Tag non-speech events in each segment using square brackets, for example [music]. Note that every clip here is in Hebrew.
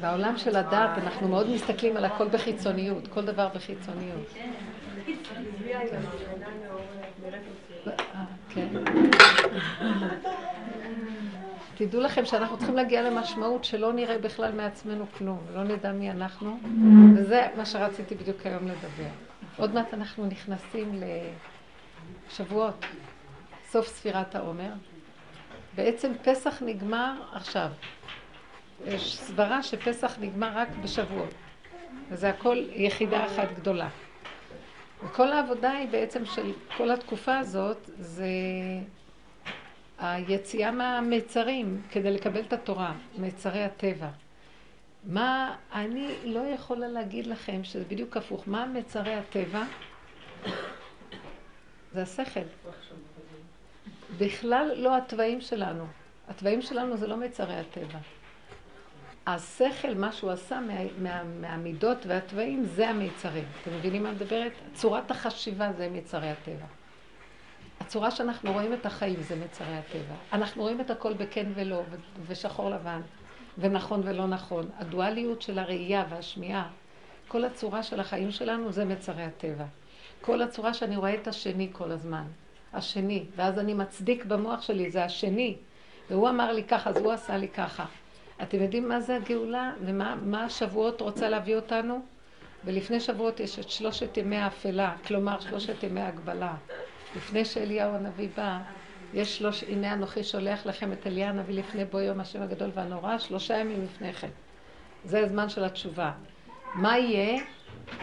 בעולם של הדת אנחנו מאוד מסתכלים על הכל בחיצוניות, כל דבר בחיצוניות. כן. תדעו לכם שאנחנו צריכים להגיע למשמעות שלא נראה בכלל מעצמנו כלום, לא נדע מי אנחנו, וזה מה שרציתי בדיוק היום לדבר. עוד מעט אנחנו נכנסים לשבועות, סוף ספירת העומר. בעצם פסח נגמר עכשיו. יש סברה שפסח נגמר רק בשבועות, וזה הכל יחידה אחת גדולה. וכל העבודה היא בעצם של כל התקופה הזאת, זה היציאה מהמיצרים כדי לקבל את התורה, מיצרי הטבע. מה, אני לא יכולה להגיד לכם שזה בדיוק הפוך. מה מיצרי הטבע? זה השכל. בכלל לא התוואים שלנו. התוואים שלנו זה לא מיצרי הטבע. השכל, מה שהוא עשה מה, מה, מהמידות והתוואים, זה המיצרים. אתם מבינים מה מדברת? צורת החשיבה זה מיצרי הטבע. הצורה שאנחנו רואים את החיים זה מיצרי הטבע. אנחנו רואים את הכל בכן ולא, ושחור לבן, ונכון ולא נכון. הדואליות של הראייה והשמיעה, כל הצורה של החיים שלנו זה מיצרי הטבע. כל הצורה שאני רואה את השני כל הזמן. השני, ואז אני מצדיק במוח שלי, זה השני. והוא אמר לי ככה, אז הוא עשה לי ככה. אתם יודעים מה זה הגאולה ומה השבועות רוצה להביא אותנו? ולפני שבועות יש את שלושת ימי האפלה, כלומר שלושת ימי הגבלה. לפני שאליהו הנביא בא, יש שלוש, הנה אנוכי שולח לכם את אליה הנביא לפני בוא יום השם הגדול והנורא, שלושה ימים לפני כן. זה הזמן של התשובה. מה יהיה?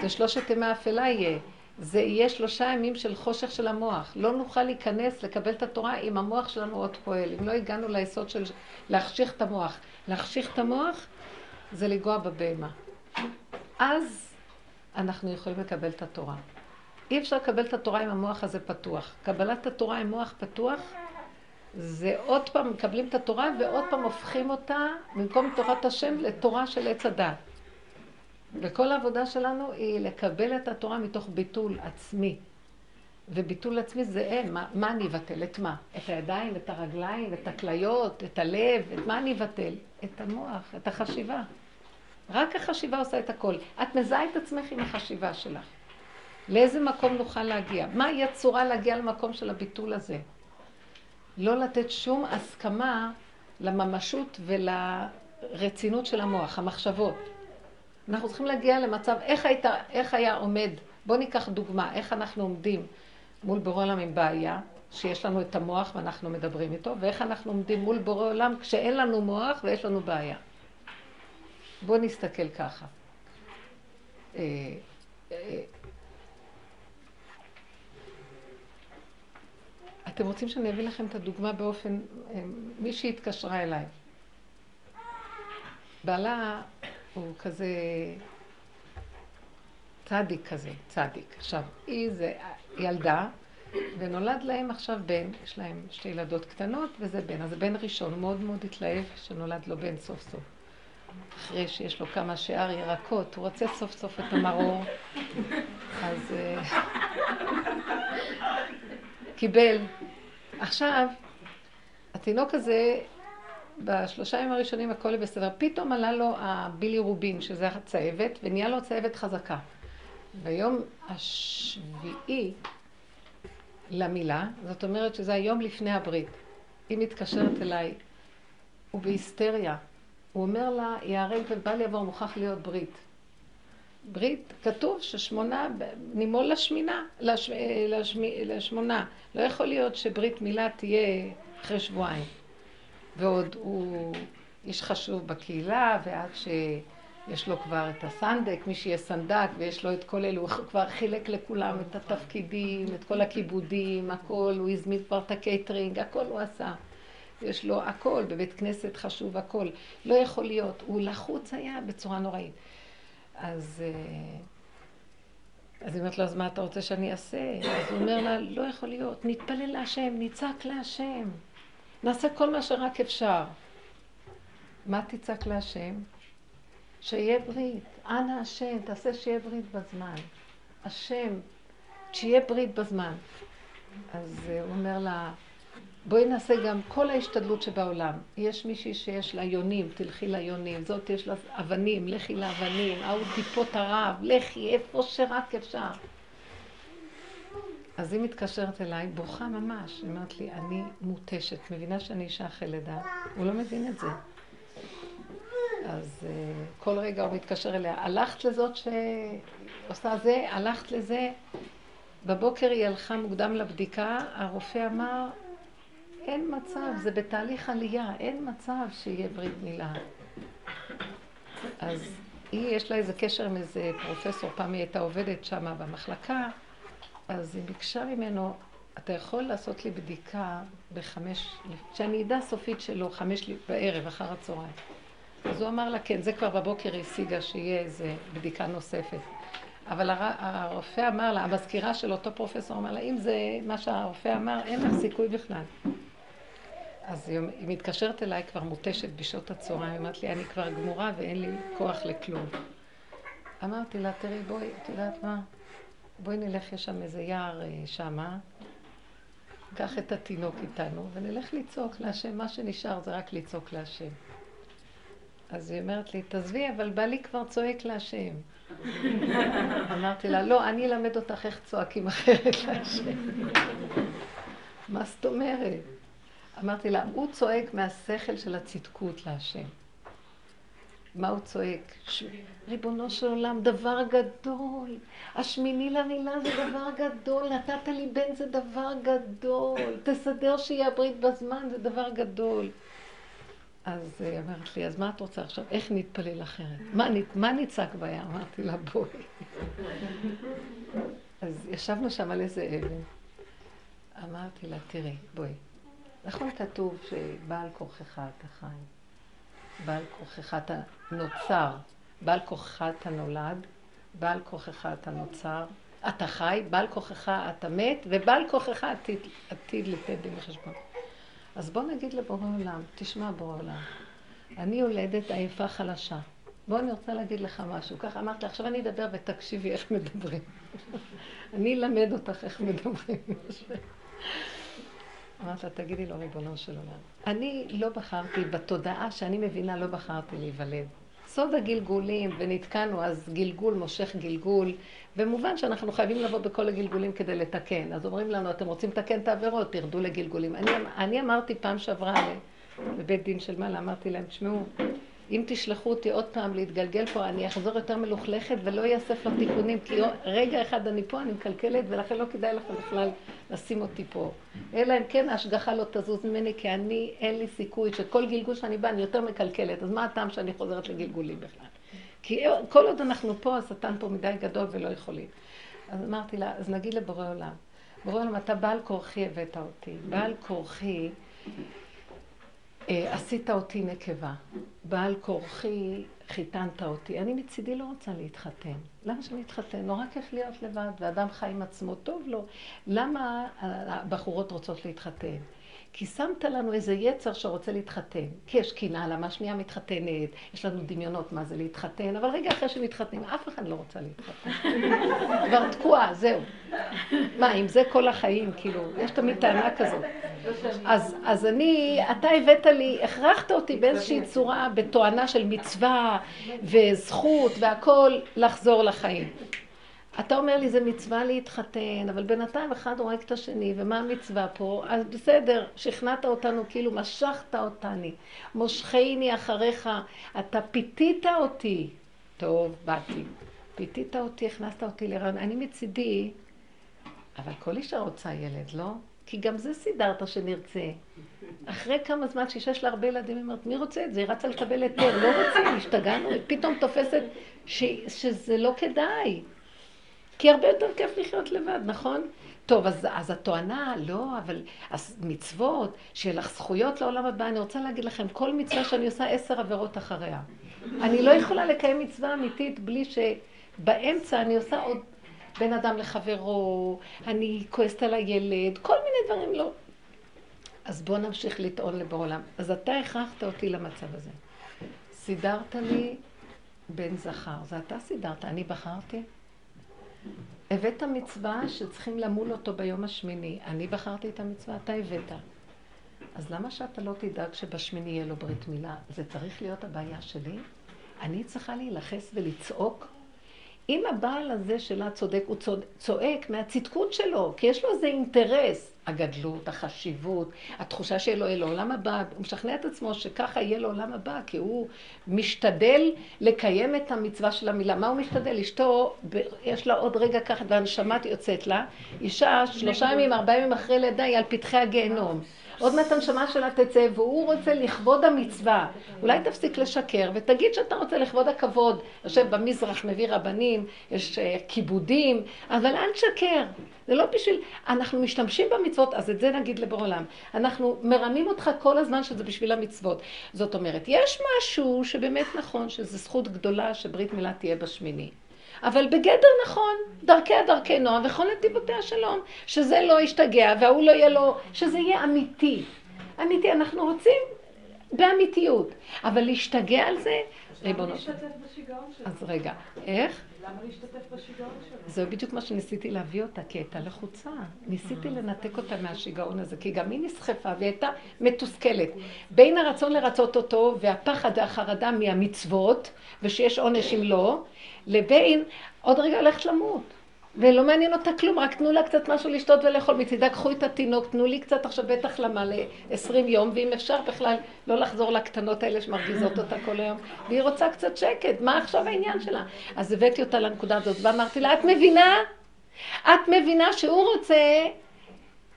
זה שלושת ימי האפלה יהיה. זה יהיה שלושה ימים של חושך של המוח. לא נוכל להיכנס, לקבל את התורה אם המוח שלנו עוד פועל. אם לא הגענו ליסוד של להחשיך את המוח. להחשיך את המוח זה לגוע בבהמה. אז אנחנו יכולים לקבל את התורה. אי אפשר לקבל את התורה אם המוח הזה פתוח. קבלת התורה עם מוח פתוח זה עוד פעם מקבלים את התורה ועוד פעם הופכים אותה במקום תורת השם לתורה של עץ הדת. וכל העבודה שלנו היא לקבל את התורה מתוך ביטול עצמי. וביטול עצמי זה אין, מה, מה אני אבטל? את מה? את הידיים, את הרגליים, את הכליות, את הלב, את מה אני אבטל? את המוח, את החשיבה. רק החשיבה עושה את הכל. את מזהה את עצמך עם החשיבה שלך. לאיזה מקום נוכל להגיע? מהי הצורה להגיע למקום של הביטול הזה? לא לתת שום הסכמה לממשות ולרצינות של המוח, המחשבות. אנחנו צריכים להגיע למצב, איך, היית, איך היה עומד, בואו ניקח דוגמה, איך אנחנו עומדים מול בורא עולם עם בעיה, שיש לנו את המוח ואנחנו מדברים איתו, ואיך אנחנו עומדים מול בורא עולם כשאין לנו מוח ויש לנו בעיה. בואו נסתכל ככה. אה, אה, אתם רוצים שאני אביא לכם את הדוגמה באופן... אה, מישהי התקשרה אליי. בעלה הוא כזה צדיק כזה, צדיק. עכשיו, היא זה ילדה, ונולד להם עכשיו בן, יש להם שתי ילדות קטנות, וזה בן. אז בן ראשון, מאוד מאוד התלהב שנולד לו בן סוף סוף. אחרי שיש לו כמה שאר ירקות, הוא רוצה סוף סוף את המרור, אז אה, קיבל. עכשיו, התינוק הזה בשלושה ימים הראשונים הכל בסדר. פתאום עלה לו הבילי רובין, שזה הצהבת, ונהיה לו צהבת חזקה. ביום השביעי למילה, זאת אומרת שזה היום לפני הברית. היא מתקשרת אליי, הוא בהיסטריה. הוא אומר לה, יהרג ובל יעבור, מוכרח להיות ברית. ברית, כתוב ששמונה, נימול לשמינה, לש, לשמ, לשמונה. לא יכול להיות שברית מילה תהיה אחרי שבועיים. ועוד הוא איש חשוב בקהילה, ועד שיש לו כבר את הסנדק, מי שיהיה סנדק, ויש לו את כל אלו, הוא כבר חילק לכולם את התפקידים, את כל הכיבודים, הכל, הוא הזמין כבר את הקייטרינג, הכל הוא עשה. יש לו הכל, בבית כנסת חשוב הכל. לא יכול להיות, הוא לחוץ היה בצורה נוראית. אז... אה, אז היא אומרת לו, אז מה אתה רוצה שאני אעשה? אז הוא אומר לה, לא יכול להיות, נתפלל להשם, נצעק להשם. נעשה כל מה שרק אפשר. מה תצעק להשם? שיהיה ברית. אנא השם, תעשה שיהיה ברית בזמן. השם, שיהיה ברית בזמן. אז הוא אומר לה, בואי נעשה גם כל ההשתדלות שבעולם. יש מישהי שיש לה יונים, תלכי ליונים, זאת יש לה אבנים, לכי לאבנים, ההוא טיפות הרב, לכי איפה שרק אפשר. אז היא מתקשרת אליי, בוכה ממש, היא אומרת לי, אני מותשת, מבינה שאני אישה אחרי לידה, הוא לא מבין את זה. אז uh, כל רגע הוא מתקשר אליה, הלכת לזאת שעושה זה, הלכת לזה. בבוקר היא הלכה מוקדם לבדיקה, הרופא אמר, אין מצב, זה בתהליך עלייה, אין מצב שיהיה ברית מילה. אז היא, יש לה איזה קשר עם איזה פרופסור, פעם היא הייתה עובדת שם במחלקה, אז היא ביקשה ממנו, אתה יכול לעשות לי בדיקה בחמש, שאני אדע סופית שלו, חמש בערב, אחר הצהריים. אז הוא אמר לה, כן, זה כבר בבוקר השיגה שיהיה איזה בדיקה נוספת. אבל הר... הרופא אמר לה, המזכירה של אותו פרופסור אמר לה, אם זה מה שהרופא אמר, אין לך סיכוי בכלל. אז היא, היא מתקשרת אליי כבר מותשת בשעות הצהריים, היא אמרת לי, אני כבר גמורה ואין לי כוח לכלום. אמרתי לה, תראי, בואי, את יודעת מה? בואי נלך, יש שם איזה יער אה, שמה, קח את התינוק איתנו, ונלך לצעוק להשם, מה שנשאר זה רק לצעוק להשם. אז היא אומרת לי, תעזבי, אבל בעלי כבר צועק להשם. [laughs] אמרתי לה, לא, אני אלמד אותך איך צועקים אחרת להשם. מה זאת אומרת? אמרתי לה, הוא צועק מהשכל של הצדקות להשם. מה הוא צועק? ש... ריבונו של עולם, דבר גדול. השמיני למילה זה דבר גדול. נתת לי בן זה דבר גדול. תסדר שיהיה הברית בזמן זה דבר גדול. אז היא אמרת לי, אז מה את רוצה עכשיו? איך נתפלל אחרת? מה, מה נצעק בים? אמרתי לה, בואי. אז ישבנו שם על איזה אבן. אמרתי לה, תראי, בואי. נכון כתוב שבעל כוחך אתה חי, בעל כוחך אתה נוצר, בעל כוחך אתה נולד, בעל כוחך אתה נוצר, אתה חי, בעל כוחך אתה מת, ובעל כוחך עתיד, עתיד לתת דין וחשבון. אז בוא נגיד לבורא עולם, תשמע בורא עולם, אני יולדת עייפה חלשה. בוא, אני רוצה להגיד לך משהו. ככה אמרת לה, עכשיו אני אדבר ותקשיבי איך מדברים. [laughs] אני אלמד אותך איך מדברים. אמרת לה, תגידי לו, ריבונו של עולם. אני לא בחרתי, בתודעה שאני מבינה, לא בחרתי להיוולד. סוד הגלגולים, ונתקענו, אז גלגול מושך גלגול, ומובן שאנחנו חייבים לבוא בכל הגלגולים כדי לתקן. אז אומרים לנו, אתם רוצים לתקן את העבירות, תרדו לגלגולים. אני, אני אמרתי פעם שעברה בבית דין של מעלה, אמרתי להם, תשמעו, אם תשלחו אותי עוד פעם להתגלגל פה, אני אחזור יותר מלוכלכת ולא אאסף לתיקונים, כי רגע אחד אני פה, אני מקלקלת, ולכן לא כדאי לכם בכלל לשים אותי פה. אלא אם כן ההשגחה לא תזוז ממני, כי אני, אין לי סיכוי שכל גלגול שאני באה, אני יותר מקלקלת. אז מה הטעם שאני חוזרת לגלגולים בכלל? כי כל עוד אנחנו פה, השטן פה מדי גדול ולא יכולים. אז אמרתי לה, אז נגיד לבורא עולם, בורא עולם, אתה בעל כורחי הבאת אותי, בעל כורחי עשית אותי נקבה, בעל כורחי חיתנת אותי. אני מצידי לא רוצה להתחתן. למה שאני אתחתן? נורא כיף להיות לבד, ואדם חי עם עצמו טוב לו. למה הבחורות רוצות להתחתן? כי שמת לנו איזה יצר שרוצה להתחתן. כי יש קנאה למה שנייה מתחתנת, יש לנו דמיונות מה זה להתחתן, אבל רגע אחרי שמתחתנים, אף אחד לא רוצה להתחתן. [laughs] כבר תקועה, זהו. מה, אם זה כל החיים, כאילו, יש תמיד טענה כזאת. אז, אז אני, אתה הבאת לי, הכרחת אותי באיזושהי צורה, בתואנה של מצווה וזכות והכול, לחזור לחיים. אתה אומר לי, זה מצווה להתחתן, אבל בינתיים אחד הורג את השני, ומה המצווה פה? אז בסדר, שכנעת אותנו, כאילו משכת אותני, מושכני אחריך, אתה פיתית אותי. טוב, באתי. פיתית אותי, הכנסת אותי לרעיון. אני מצידי, אבל כל אישה רוצה ילד, לא? כי גם זה סידרת שנרצה. אחרי כמה זמן שיש לה הרבה ילדים, היא אומרת, מי רוצה את זה? היא רצה לקבל היתר, לא רוצים, השתגענו, פתאום תופסת ש... שזה לא כדאי. כי הרבה יותר כיף לחיות לבד, נכון? טוב, אז, אז התואנה, לא, אבל אז מצוות, שיהיה לך זכויות לעולם הבא, אני רוצה להגיד לכם, כל מצווה שאני עושה עשר עבירות אחריה. אני לא יכולה לקיים מצווה אמיתית בלי שבאמצע אני עושה עוד בין אדם לחברו, אני כועסת על הילד, כל מיני דברים לא. אז בואו נמשיך לטעון לבור עולם. אז אתה הכרחת אותי למצב הזה. סידרת לי בן זכר, זה אתה סידרת, אני בחרתי? הבאת מצווה שצריכים למול אותו ביום השמיני. אני בחרתי את המצווה, אתה הבאת. אז למה שאתה לא תדאג שבשמיני יהיה לו ברית מילה? זה צריך להיות הבעיה שלי? אני צריכה להילחס ולצעוק? אם הבעל הזה שלה צודק, הוא צועק מהצדקות שלו, כי יש לו איזה אינטרס. הגדלות, החשיבות, התחושה שיהיה לו לעולם הבא, הוא משכנע את עצמו שככה יהיה לעולם הבא, כי הוא משתדל לקיים את המצווה של המילה. מה הוא משתדל? אשתו, יש לה עוד רגע ככה, והנשמה יוצאת לה, אישה שלושה ימים, ארבעה ימים אחרי לידה, היא על פתחי הגיהנום. עוד מעט הנשמה שלה תצא, והוא רוצה לכבוד המצווה. אולי תפסיק לשקר ותגיד שאתה רוצה לכבוד הכבוד. יושב במזרח, מביא רבנים, יש אה, כיבודים, אבל אל תשקר. זה לא בשביל... אנחנו משתמשים במצוות, אז את זה נגיד לבור עולם. אנחנו מרמים אותך כל הזמן שזה בשביל המצוות. זאת אומרת, יש משהו שבאמת נכון, שזו זכות גדולה שברית מילה תהיה בשמיני. אבל בגדר נכון, דרכיה דרכי נועם וכל נתיבותיה שלום, שזה לא ישתגע וההוא לא יהיה לו, שזה יהיה אמיתי. אמיתי, אנחנו רוצים באמיתיות, אבל להשתגע על זה, שלו? אז רגע, איך? בשיגעון שלו? זה בדיוק מה שניסיתי להביא אותה, כי הייתה לחוצה. ניסיתי לנתק אותה מהשיגעון הזה, כי גם היא נסחפה והיא הייתה מתוסכלת. בין הרצון לרצות אותו והפחד והחרדה מהמצוות, ושיש עונש אם לא, לבין עוד רגע הולכת למות. ולא מעניין אותה כלום, רק תנו לה קצת משהו לשתות ולאכול. מצידה קחו את התינוק, תנו לי קצת עכשיו בית החלמה ל-20 יום, ואם אפשר בכלל לא לחזור לקטנות האלה שמרגיזות אותה כל היום. והיא רוצה קצת שקט, מה עכשיו העניין שלה? אז הבאתי אותה לנקודה הזאת ואמרתי לה, את מבינה? את מבינה שהוא רוצה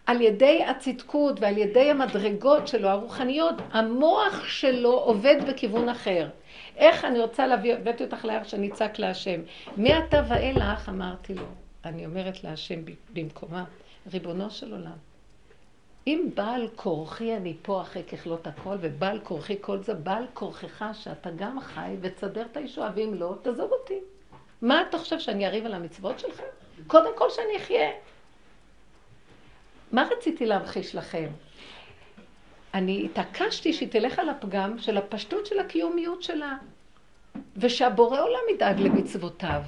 על ידי הצדקות ועל ידי המדרגות שלו, הרוחניות, המוח שלו עובד בכיוון אחר. איך אני רוצה להביא, הבאתי אותך להר שאני אצעק להשם. מעתה ואילך אמרתי לו, אני אומרת להשם במקומה, ריבונו של עולם, אם בעל כורחי אני פה אחרי ככלות הכל, ובעל כורחי כל זה, בעל כורחך שאתה גם חי ותסדר את הישועה, ואם לא, תעזוב אותי. מה אתה חושב, שאני אריב על המצוות שלך? קודם כל שאני אחיה. מה רציתי להמחיש לכם? אני התעקשתי שהיא תלך על הפגם של הפשטות של הקיומיות שלה, ושהבורא עולם ידאג למצוותיו.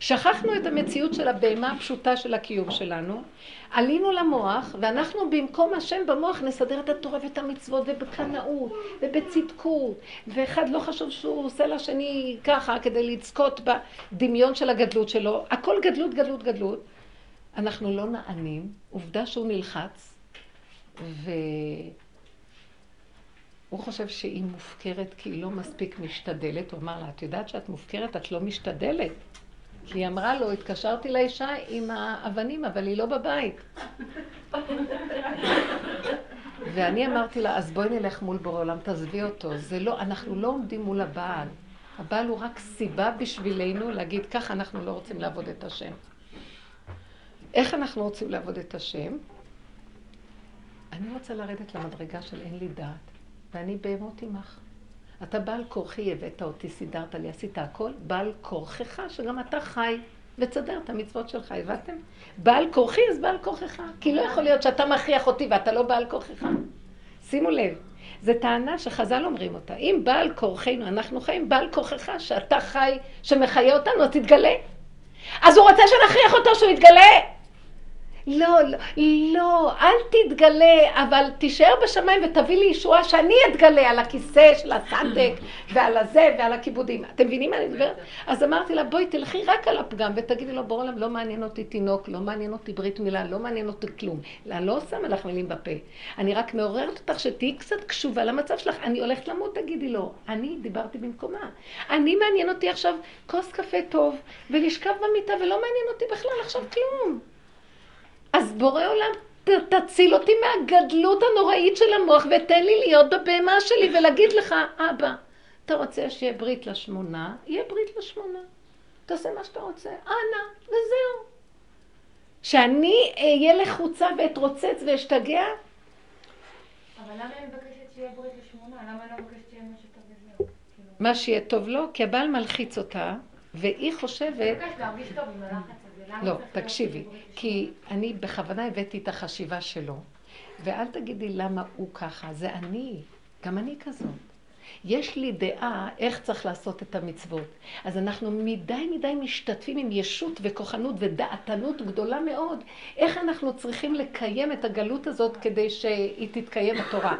שכחנו את המציאות של הבהמה הפשוטה של הקיום שלנו, עלינו למוח, ואנחנו במקום השם במוח נסדר את התורה ואת המצוות, ובקנאות, ובצדקות, ואחד לא חשוב שהוא עושה לשני ככה כדי לזכות בדמיון של הגדלות שלו, הכל גדלות, גדלות, גדלות. אנחנו לא נענים, עובדה שהוא נלחץ, ו... הוא חושב שהיא מופקרת כי היא לא מספיק משתדלת. הוא אמר לה, את יודעת שאת מופקרת, את לא משתדלת. כי היא אמרה לו, התקשרתי לאישה עם האבנים, אבל היא לא בבית. [laughs] ואני אמרתי לה, אז בואי נלך מול בורא עולם, תעזבי אותו. זה לא, אנחנו לא עומדים מול הבעל. הבעל הוא רק סיבה בשבילנו להגיד, ככה אנחנו לא רוצים לעבוד את השם. איך אנחנו רוצים לעבוד את השם? אני רוצה לרדת למדרגה של אין לי דעת. ואני בהמות עמך. אתה בעל כורחי הבאת אותי, סידרת לי, עשית הכל, בעל כורחך, שגם אתה חי ותסדר את המצוות שלך, הבנתם? בעל כורחי, אז בעל כורחך. כי לא יכול להיות שאתה מכריח אותי ואתה לא בעל כורחך. שימו לב, זו טענה שחז"ל אומרים אותה. אם בעל כורחנו, אנחנו חיים, בעל כורחך, שאתה חי, שמחיה אותנו, אז תתגלה. אז הוא רוצה שנכריח אותו שהוא יתגלה. לא, לא, לא, אל תתגלה, אבל תישאר בשמיים ותביא לי ישועה שאני אתגלה על הכיסא של הסנדק [coughs] ועל הזה ועל הכיבודים. אתם מבינים מה אני מדברת? אז אמרתי לה, בואי תלכי רק על הפגם ותגידי לו, בורא עולם, לא מעניין אותי תינוק, לא מעניין אותי ברית מילה, לא מעניין אותי כלום. אני לא שמה לך מילים בפה. אני רק מעוררת אותך שתהיי קצת קשובה למצב שלך. אני הולכת למות, תגידי לו. אני דיברתי במקומה. אני מעניין אותי עכשיו כוס קפה טוב ולשכב במיטה ולא מעניין אותי בכלל עכשיו כלום. אז בורא עולם, ת, תציל אותי מהגדלות הנוראית של המוח ותן לי להיות בבהמה שלי ולהגיד לך, אבא, אתה רוצה שיהיה ברית לשמונה? יהיה ברית לשמונה. תעשה מה שאתה רוצה, אנא, וזהו. שאני אהיה לחוצה ואתרוצץ ואשתגע? אבל למה היא מבקשת שיהיה ברית לשמונה? למה היא לא מבקשת שיהיה מה שטוב וזהו? מה שיהיה טוב לו, כי הבעל מלחיץ אותה, והיא חושבת... לא, תקשיבי, כי אני בכוונה הבאתי את החשיבה שלו, ואל תגידי למה הוא ככה, זה אני, גם אני כזאת. יש לי דעה איך צריך לעשות את המצוות. אז אנחנו מדי מדי משתתפים עם ישות וכוחנות ודעתנות גדולה מאוד, איך אנחנו צריכים לקיים את הגלות הזאת כדי שהיא תתקיים התורה.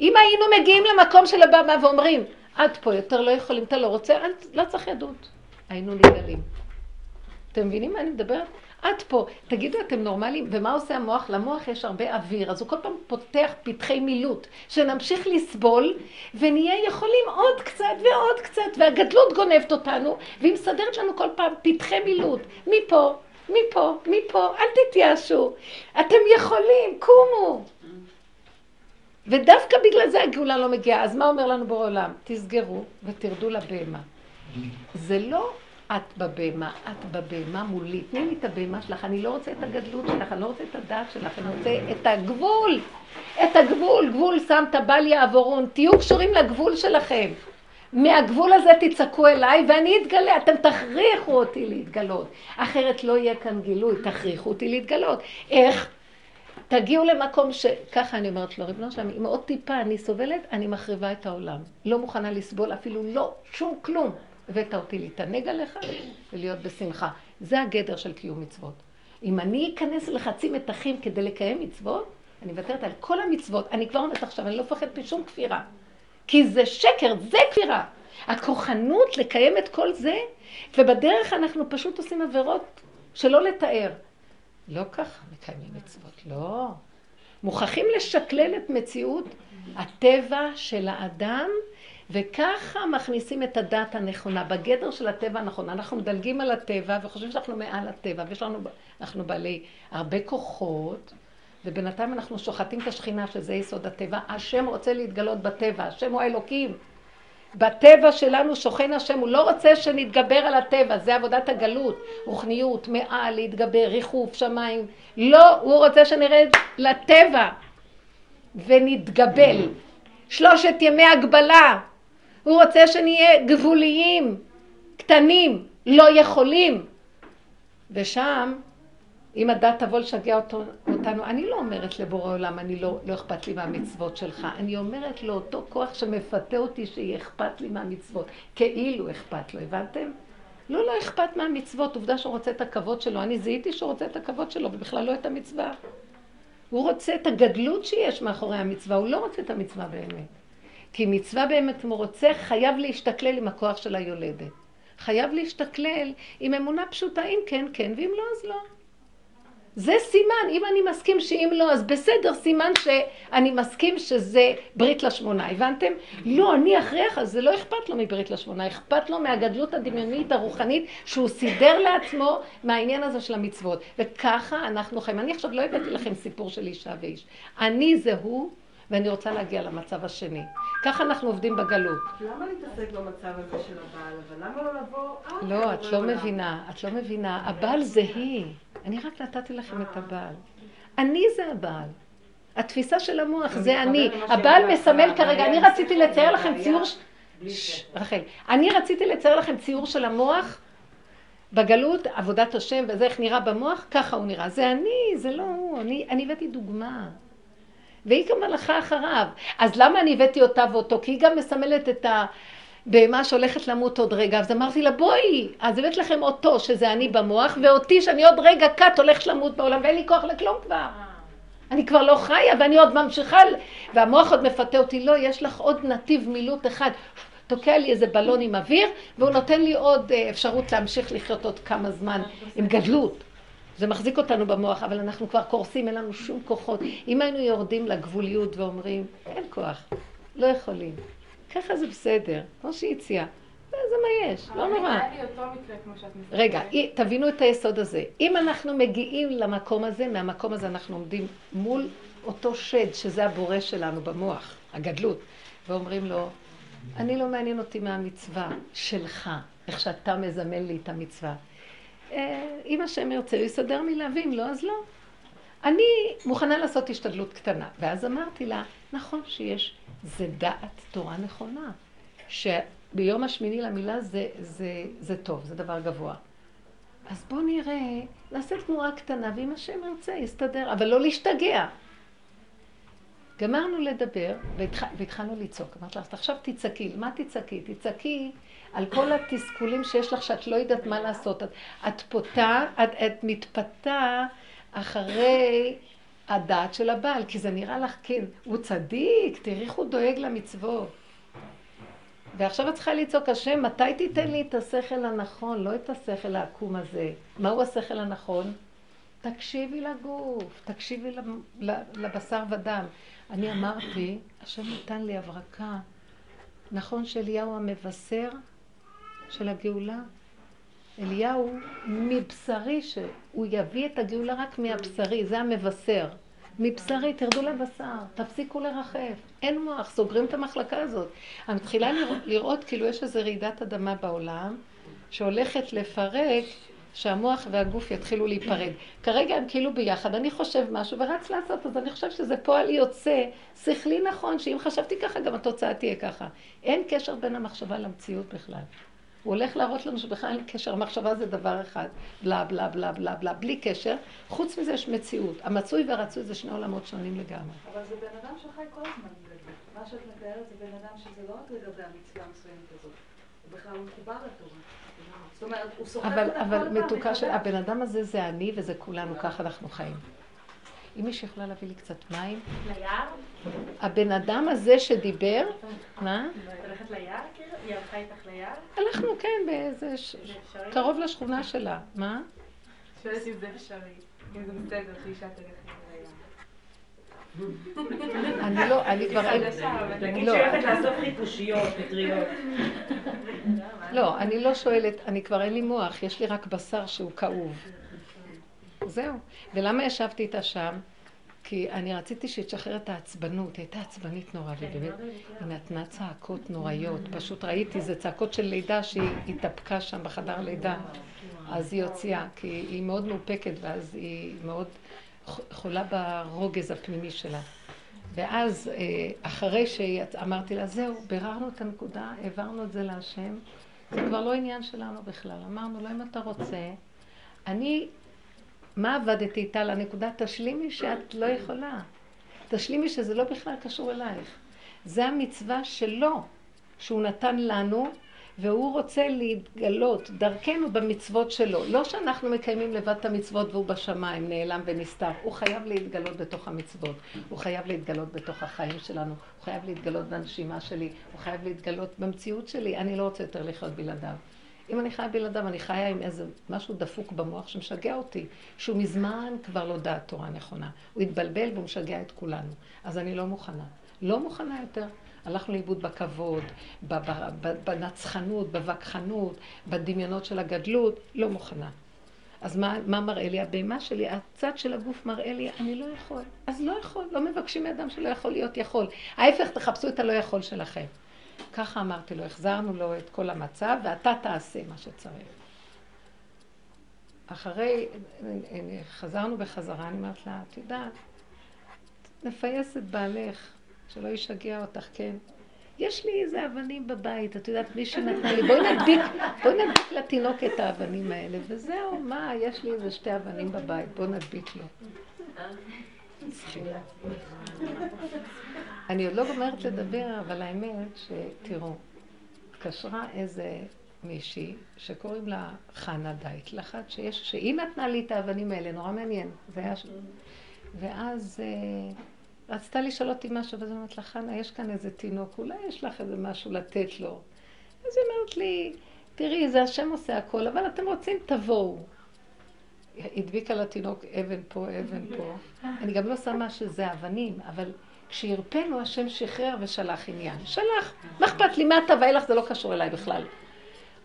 אם היינו מגיעים למקום של הבמה ואומרים, עד פה יותר לא יכולים, אתה לא רוצה, לא צריך יהדות. היינו נגלים. אתם מבינים מה אני מדברת? עד פה. תגידו, אתם נורמליים? ומה עושה המוח? למוח יש הרבה אוויר, אז הוא כל פעם פותח פתחי מילוט, שנמשיך לסבול, ונהיה יכולים עוד קצת ועוד קצת, והגדלות גונבת אותנו, והיא מסדרת לנו כל פעם פתחי מילוט. מפה, מפה, מפה, אל תתייאשו. אתם יכולים, קומו. ודווקא בגלל זה הגאולה לא מגיעה. אז מה אומר לנו בורא עולם? תסגרו ותרדו לבהמה. זה לא את בבהמה, את בבהמה מולי. תני לי את הבהמה שלך, אני לא רוצה את הגדלות שלך, אני לא רוצה את הדעת שלך, אני רוצה את הגבול. את הגבול, גבול שמת בל יעבורון. תהיו קשורים לגבול שלכם. מהגבול הזה תצעקו אליי ואני אתגלה, אתם תכריחו אותי להתגלות. אחרת לא יהיה כאן גילוי, תכריחו אותי להתגלות. איך? תגיעו למקום ש... ככה אני אומרת לו, ריבונו שלם, אם עוד טיפה אני סובלת, אני מחריבה את העולם. לא מוכנה לסבול אפילו לא, שום כלום. אותי להתענג עליך ולהיות בשמחה. זה הגדר של קיום מצוות. אם אני אכנס לחצי מתחים כדי לקיים מצוות, אני מוותרת על כל המצוות. אני כבר אומרת עכשיו, אני לא מפחדת משום כפירה. כי זה שקר, זה כפירה. הכוחנות לקיים את כל זה, ובדרך אנחנו פשוט עושים עבירות שלא לתאר. לא ככה מקיימים מצוות, לא. מוכרחים לשקלל את מציאות הטבע של האדם וככה מכניסים את הדת הנכונה, בגדר של הטבע הנכון. אנחנו מדלגים על הטבע וחושבים שאנחנו מעל הטבע, ויש לנו, אנחנו בעלי הרבה כוחות, ובינתיים אנחנו שוחטים את השכינה, שזה יסוד הטבע. השם רוצה להתגלות בטבע, השם הוא האלוקים. בטבע שלנו שוכן השם, הוא לא רוצה שנתגבר על הטבע, זה עבודת הגלות, רוחניות, מעל, להתגבר, ריחוף, שמיים. לא, הוא רוצה שנרד לטבע ונתגבל. שלושת ימי הגבלה, הוא רוצה שנהיה גבוליים, קטנים, לא יכולים. ושם, אם הדת תבוא לשגע אותנו, אני לא אומרת לבורא עולם, אני לא, לא אכפת לי מהמצוות שלך. אני אומרת לאותו כוח שמפתה אותי שיהיה אכפת לי מהמצוות. כאילו אכפת לו, הבנתם? לא, לא אכפת מהמצוות, עובדה שהוא רוצה את הכבוד שלו. אני זיהיתי שהוא רוצה את הכבוד שלו, ובכלל לא את המצווה. הוא רוצה את הגדלות שיש מאחורי המצווה, הוא לא רוצה את המצווה באמת. כי מצווה באמת, אם הוא רוצה, חייב להשתכלל עם הכוח של היולדת. חייב להשתכלל עם אמונה פשוטה, אם כן, כן, ואם לא, אז לא. זה סימן, אם אני מסכים שאם לא, אז בסדר, סימן שאני מסכים שזה ברית לשמונה, הבנתם? לא, אני אכריח, אז זה לא אכפת לו מברית לשמונה, אכפת לו מהגדלות הדמיונית הרוחנית שהוא סידר לעצמו מהעניין הזה של המצוות. וככה אנחנו חיים. אני עכשיו לא הבאתי לכם סיפור של אישה ואיש. אני זה הוא, ואני רוצה להגיע למצב השני. ככה אנחנו עובדים בגלות. למה להתעסק במצב הזה של הבעל? אבל למה לא לבוא... לא, את לא מבינה, את לא מבינה. הבעל זה היא. אני רק נתתי לכם את הבעל. אני זה הבעל. התפיסה של המוח זה אני. הבעל מסמל כרגע, אני רציתי לצייר לכם ציור... רחל, אני רציתי לצייר לכם ציור של המוח בגלות, עבודת השם וזה איך נראה במוח, ככה הוא נראה. זה אני, זה לא הוא. אני הבאתי דוגמה. והיא גם הלכה אחריו. אז למה אני הבאתי אותה ואותו? כי היא גם מסמלת את הבהמה שהולכת למות עוד רגע. אז אמרתי לה, בואי, אז הבאת לכם אותו, שזה אני במוח, ואותי, שאני עוד רגע קט הולכת למות בעולם, ואין לי כוח לכלום כבר. אני כבר לא חיה, ואני עוד ממשיכה, והמוח עוד מפתה אותי, לא, יש לך עוד נתיב מילוט אחד. תוקע לי איזה בלון עם אוויר, והוא נותן לי עוד אה, אפשרות להמשיך לחיות עוד כמה זמן עם גדלות. זה מחזיק אותנו במוח, אבל אנחנו כבר קורסים, אין לנו שום כוחות. אם היינו יורדים לגבוליות ואומרים, אין כוח, לא יכולים. ככה זה בסדר, כמו שהיא הציעה. זה מה יש, לא נורא. רגע, תבינו את היסוד הזה. אם אנחנו מגיעים למקום הזה, מהמקום הזה אנחנו עומדים מול אותו שד, שזה הבורא שלנו במוח, הגדלות, ואומרים לו, אני לא מעניין אותי מהמצווה שלך, איך שאתה מזמן לי את המצווה. אה, אם השם ירצה, הוא יסדר מלהביא, אם לא, אז לא. אני מוכנה לעשות השתדלות קטנה. ואז אמרתי לה, נכון שיש, זה דעת תורה נכונה. שביום השמיני למילה זה, זה, זה טוב, זה דבר גבוה. אז בואו נראה, נעשה תנועה קטנה, ואם השם ירצה, יסתדר, אבל לא להשתגע. גמרנו לדבר, והתח... והתחלנו לצעוק. אמרתי לך, עכשיו תצעקי. מה תצעקי? תצעקי על כל התסכולים שיש לך, שאת לא יודעת מה לעשות. את, את פותה, את, את מתפתה אחרי הדעת של הבעל, כי זה נראה לך, כן, הוא צדיק, תראי איך הוא דואג למצוות. ועכשיו את צריכה לצעוק, השם, מתי תיתן לי את השכל הנכון, לא את השכל העקום הזה. מהו השכל הנכון? תקשיבי לגוף, תקשיבי לבשר ודם. אני אמרתי, השם נתן לי הברקה. נכון שאליהו המבשר של הגאולה? אליהו מבשרי, שהוא יביא את הגאולה רק מהבשרי, זה המבשר. מבשרי, תרדו לבשר, תפסיקו לרחף. אין מוח, סוגרים את המחלקה הזאת. אני מתחילה לראות, לראות כאילו יש איזו רעידת אדמה בעולם, שהולכת לפרק שהמוח והגוף יתחילו להיפרד. כרגע הם כאילו ביחד, אני חושב משהו ורץ לעשות, אז אני חושב שזה פועל יוצא, שכלי נכון, שאם חשבתי ככה, גם התוצאה תהיה ככה. אין קשר בין המחשבה למציאות בכלל. הוא הולך להראות לנו שבכלל אין קשר, המחשבה זה דבר אחד, בלה בלה בלה בלה בלה, בלי קשר. חוץ מזה יש מציאות. המצוי והרצוי זה שני עולמות שונים לגמרי. אבל זה בן אדם שחי כל הזמן מה שאת מתארת זה בן אדם שזה לא רק לגבי המצווה המסוימת הזאת, הוא בכלל מחובר לתורה. אבל, אבל מתוקה של הבן אדם הזה זה אני וזה כולנו, ככה אנחנו חיים. אם מישהו יכולה להביא לי קצת מים? ליער? הבן אדם הזה שדיבר, מה? הולכת ליער? היא הלכה איתך ליער? הלכנו, כן, באיזה... קרוב לשכונה שלה. מה? שואלת אם זה אפשרי. אם זה בסדר, שאישה תלך אני לא, אני כבר... תגיד שהיא הולכת לאסוף חיפושיות, פטריות. לא, אני לא שואלת, אני כבר אין לי מוח, יש לי רק בשר שהוא כאוב. זהו. ולמה ישבתי איתה שם? כי אני רציתי שתשחרר את העצבנות, היא הייתה עצבנית נורא, כן, ובאמת, היא נתנה צעקות נוראיות. פשוט ראיתי, זה צעקות של לידה שהיא התאפקה שם בחדר לידה. אז היא הוציאה, כי היא מאוד מאופקת, ואז היא מאוד חולה ברוגז הפנימי שלה. ואז, אה, אחרי שאמרתי לה, זהו, ביררנו את הנקודה, העברנו את זה להשם, זה כבר לא עניין שלנו בכלל. אמרנו לו, אם אתה רוצה, אני, מה עבדתי איתה לנקודה? תשלימי שאת לא יכולה. תשלימי שזה לא בכלל קשור אלייך. זה המצווה שלו, שהוא נתן לנו, והוא רוצה להתגלות דרכנו במצוות שלו. לא שאנחנו מקיימים לבד את המצוות והוא בשמיים נעלם ונסתר. הוא חייב להתגלות בתוך המצוות. הוא חייב להתגלות בתוך החיים שלנו. הוא חייב להתגלות בנשימה שלי. הוא חייב להתגלות במציאות שלי. אני לא רוצה יותר לחיות בלעדיו. אם אני חיה בלעדיו, אני חיה עם איזה משהו דפוק במוח שמשגע אותי, שהוא מזמן כבר לא דעת תורה נכונה. הוא התבלבל והוא משגע את כולנו. אז אני לא מוכנה. לא מוכנה יותר. הלכנו לאיבוד בכבוד, בנצחנות, בווכחנות, בדמיונות של הגדלות, לא מוכנה. אז מה, מה מראה לי? הבהמה שלי, הצד של הגוף מראה לי, אני לא יכול. אז לא יכול, לא מבקשים מאדם שלא יכול להיות יכול. ההפך, תחפשו את הלא יכול שלכם. ככה אמרתי לו, החזרנו לו את כל המצב, ואתה תעשה מה שצריך. אחרי, חזרנו בחזרה, אני אומרת לה, את יודעת, נפייס את בעלך, שלא ישגע אותך, כן. יש לי איזה אבנים בבית, את יודעת, מי שנתנה לי, בואי נדביק, בואי נדביק לתינוק את האבנים האלה, וזהו, מה, יש לי איזה שתי אבנים בבית, בואי נדביק לו. אני עוד לא גומרת לדבר, אבל האמת שתראו, התקשרה איזה מישהי שקוראים לה חנה דייט, לחת שיש, שהיא נתנה לי את האבנים האלה, נורא מעניין, זה היה... ואז אה, רצתה לשאול אותי משהו, ואז אמרת לה, חנה, יש כאן איזה תינוק, אולי יש לך איזה משהו לתת לו. אז היא אומרת לי, תראי, זה השם עושה הכל, אבל אתם רוצים, תבואו. הדביקה לתינוק אבן פה, אבן פה. אני גם לא שמה שזה אבנים, אבל כשהרפאנו, השם שחרר ושלח עניין. שלח, מה אכפת לי, מה אתה ואילך, זה לא קשור אליי בכלל.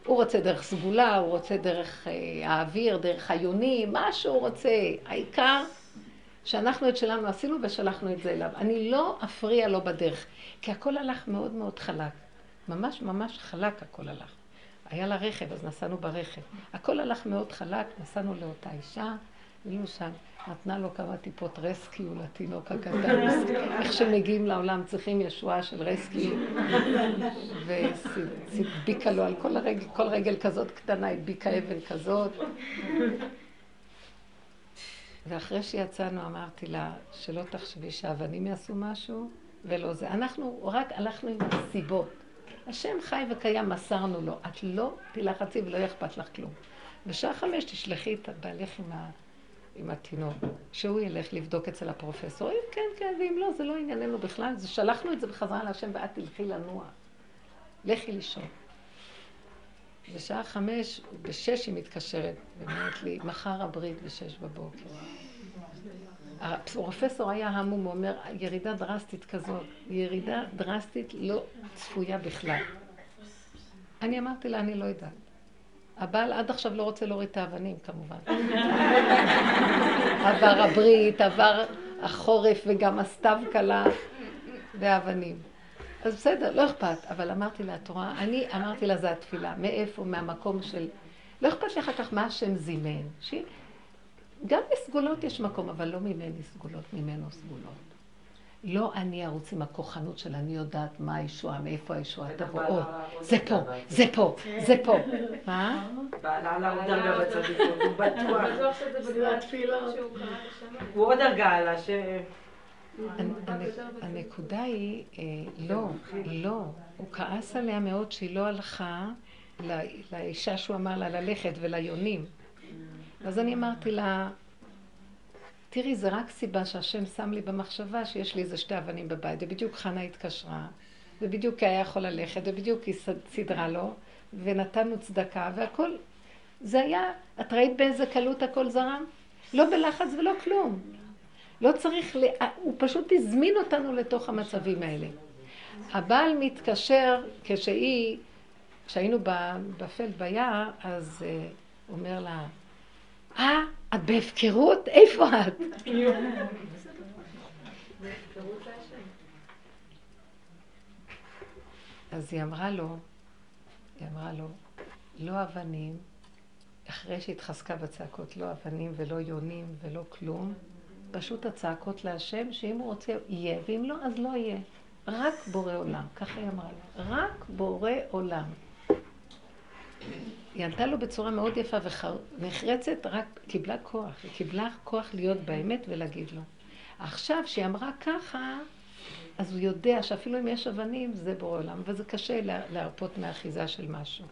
הוא רוצה דרך סגולה, הוא רוצה דרך אה, האוויר, דרך היונים, מה שהוא רוצה. העיקר שאנחנו את שלנו עשינו ושלחנו את זה אליו. אני לא אפריע לו בדרך, כי הכל הלך מאוד מאוד חלק. ממש ממש חלק הכל הלך. היה לה רכב, אז נסענו ברכב. הכל הלך מאוד חלק, נסענו לאותה אישה, היינו שם, נתנה לו כמה טיפות רסקיו לתינוק הקטן. איך שמגיעים לעולם צריכים ישועה של רסקיו. והדביקה לו על כל, הרגל, כל רגל כזאת קטנה, הדביקה אבן כזאת. ואחרי שיצאנו אמרתי לה, שלא תחשבי שהאבנים יעשו משהו, ולא זה. אנחנו רק הלכנו עם הסיבות. השם חי וקיים, מסרנו לו. את לא תלחצי ולא אכפת לך כלום. בשעה חמש תשלחי את בעלך עם, ה... עם התינוק, שהוא ילך לבדוק אצל הפרופסור. אם כן, כן, ואם לא, זה לא ענייננו בכלל. זה שלחנו את זה בחזרה להשם ואת תלכי לנוע. לכי לישון. בשעה חמש, בשש היא מתקשרת, ואומרת לי, מחר הברית בשש בבוקר. הפרופסור היה המום, הוא אומר, ירידה דרסטית כזאת, ירידה דרסטית לא צפויה בכלל. אני אמרתי לה, אני לא יודעת. הבעל עד עכשיו לא רוצה להוריד את האבנים, כמובן. [laughs] עבר הברית, עבר החורף וגם הסתיו קלה והאבנים. אז בסדר, לא אכפת. אבל אמרתי לה, את רואה, אני אמרתי לה, זה התפילה. מאיפה? מהמקום של... לא אכפת לי אחר כך מה השם זימן. ש... גם לסגולות יש מקום, אבל לא ממני סגולות, ממנו סגולות. לא אני ארוץ עם הכוחנות של אני יודעת מה הישועה, מאיפה הישועה תבוא. או, זה פה, זה פה, זה פה. מה? בעלה עלה עוד דרגה בצדיקות, הוא [laughs] בטוח. הוא עוד דרגה עלה ש... הנקודה היא, אה, לא, לא. הוא כעס עליה מאוד שהיא לא הלכה לאישה שהוא אמר לה ללכת וליונים. אז אני אמרתי לה, תראי, זה רק סיבה שהשם שם לי במחשבה שיש לי איזה שתי אבנים בבית, ובדיוק חנה התקשרה, ובדיוק היה יכול ללכת, ובדיוק היא סידרה לו, ונתנו צדקה, והכל, זה היה, את ראית באיזה קלות הכל זרם? לא בלחץ ולא כלום. לא צריך, ל... הוא פשוט הזמין אותנו לתוך המצבים האלה. הבעל מתקשר כשהיא, כשהיינו בפלד ביער, אז uh, אומר לה, אה, את בהפקרות? איפה את? אז היא אמרה לו, היא אמרה לו, לא אבנים, אחרי שהתחזקה בצעקות, לא אבנים ולא יונים ולא כלום, פשוט הצעקות להשם, שאם הוא רוצה, יהיה, ואם לא, אז לא יהיה. רק בורא עולם, ככה היא אמרה לו, רק בורא עולם. היא ענתה לו בצורה מאוד יפה ונחרצת, רק קיבלה כוח. היא קיבלה כוח להיות באמת ולהגיד לו. עכשיו, שהיא אמרה ככה, אז הוא יודע שאפילו אם יש אבנים, זה בורא עולם, וזה קשה להרפות מאחיזה של משהו.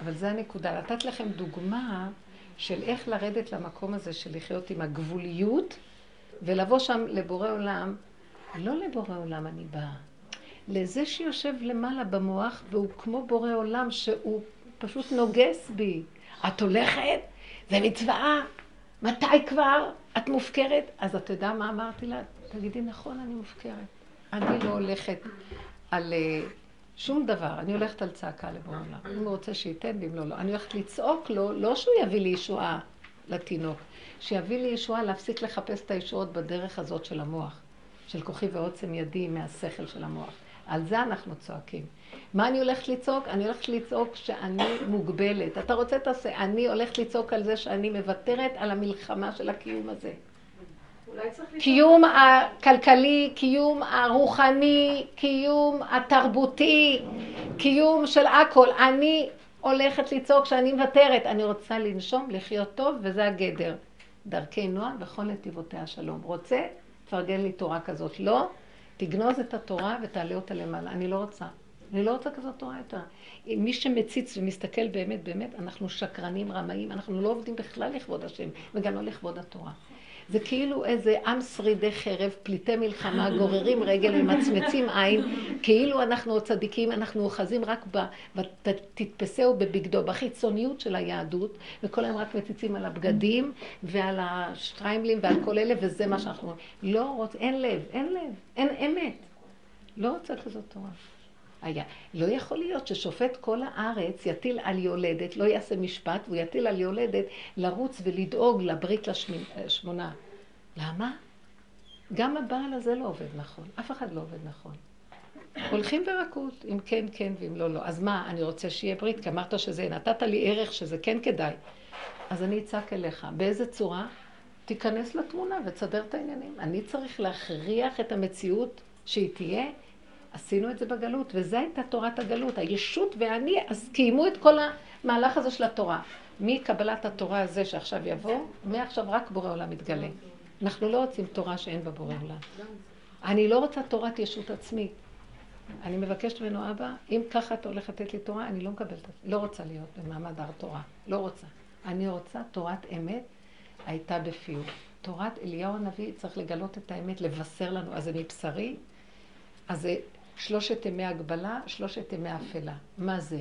אבל זה הנקודה. נתת לכם דוגמה של איך לרדת למקום הזה של לחיות עם הגבוליות, ולבוא שם לבורא עולם. לא לבורא עולם אני באה, לזה שיושב למעלה במוח, והוא כמו בורא עולם, שהוא פשוט נוגס בי. את הולכת? זה מצווה. מתי כבר? את מופקרת? אז אתה יודע מה אמרתי לה? תגידי, נכון, אני מופקרת. אני לא הולכת על uh, שום דבר, אני הולכת על צעקה לבוא עולם. אם הוא רוצה שייתן, ואם לא, לא. אני הולכת לצעוק לו, לא שהוא יביא לי ישועה לתינוק, שיביא לי ישועה להפסיק לחפש את הישועות בדרך הזאת של המוח, של כוחי ועוצם ידי מהשכל של המוח. על זה אנחנו צועקים. מה אני הולכת לצעוק? אני הולכת לצעוק שאני מוגבלת. אתה רוצה תעשה. אני הולכת לצעוק על זה שאני מוותרת על המלחמה של הקיום הזה. קיום הכלכלי, קיום הרוחני, קיום התרבותי, קיום של הכל. אני הולכת לצעוק שאני מוותרת. אני רוצה לנשום, לחיות טוב, וזה הגדר. דרכי נועה וכל נתיבותיה שלום. רוצה? תפרגן לי תורה כזאת. לא? תגנוז את התורה ותעלה אותה למעלה. אני לא רוצה. אני לא רוצה כזאת תורה יותר. מי שמציץ ומסתכל באמת, באמת, אנחנו שקרנים, רמאים, אנחנו לא עובדים בכלל לכבוד השם, וגם לא לכבוד התורה. זה כאילו איזה עם שרידי חרב, פליטי מלחמה, גוררים רגל ומצמצים עין, כאילו אנחנו צדיקים, אנחנו אוחזים רק ב... תתפסהו בבגדו, בחיצוניות של היהדות, וכל היום רק מציצים על הבגדים ועל השטריימלים ועל כל אלה, וזה מה שאנחנו... לא רוצה, אין לב, אין לב, אין אמת. לא רוצה כזאת תורה. היה. לא יכול להיות ששופט כל הארץ יטיל על יולדת, לא יעשה משפט, והוא יטיל על יולדת לרוץ ולדאוג לברית לשמונה. למה? גם הבעל הזה לא עובד נכון, אף אחד לא עובד נכון. הולכים ברכות, אם כן, כן, ואם לא, לא. אז מה, אני רוצה שיהיה ברית, כי אמרת שזה, נתת לי ערך שזה כן כדאי. אז אני אצעק אליך. באיזה צורה? תיכנס לתמונה ותסדר את העניינים. אני צריך להכריח את המציאות שהיא תהיה עשינו את זה בגלות, וזו הייתה תורת הגלות. הישות ואני, אז קיימו את כל המהלך הזה של התורה. מקבלת התורה הזה שעכשיו יבוא, מעכשיו רק בורא עולם מתגלה. אנחנו לא רוצים תורה שאין בה בורא עולם. אני לא רוצה תורת ישות עצמית. אני מבקשת ממנו, אבא, אם ככה אתה הולך לתת לי תורה, אני לא מקבלת, לא רוצה להיות במעמד הר תורה. לא רוצה. אני רוצה תורת אמת, הייתה בפיו. תורת אליהו הנביא צריך לגלות את האמת, לבשר לנו. אז זה מבשרי, אז זה שלושת ימי הגבלה, שלושת ימי אפלה. מה זה?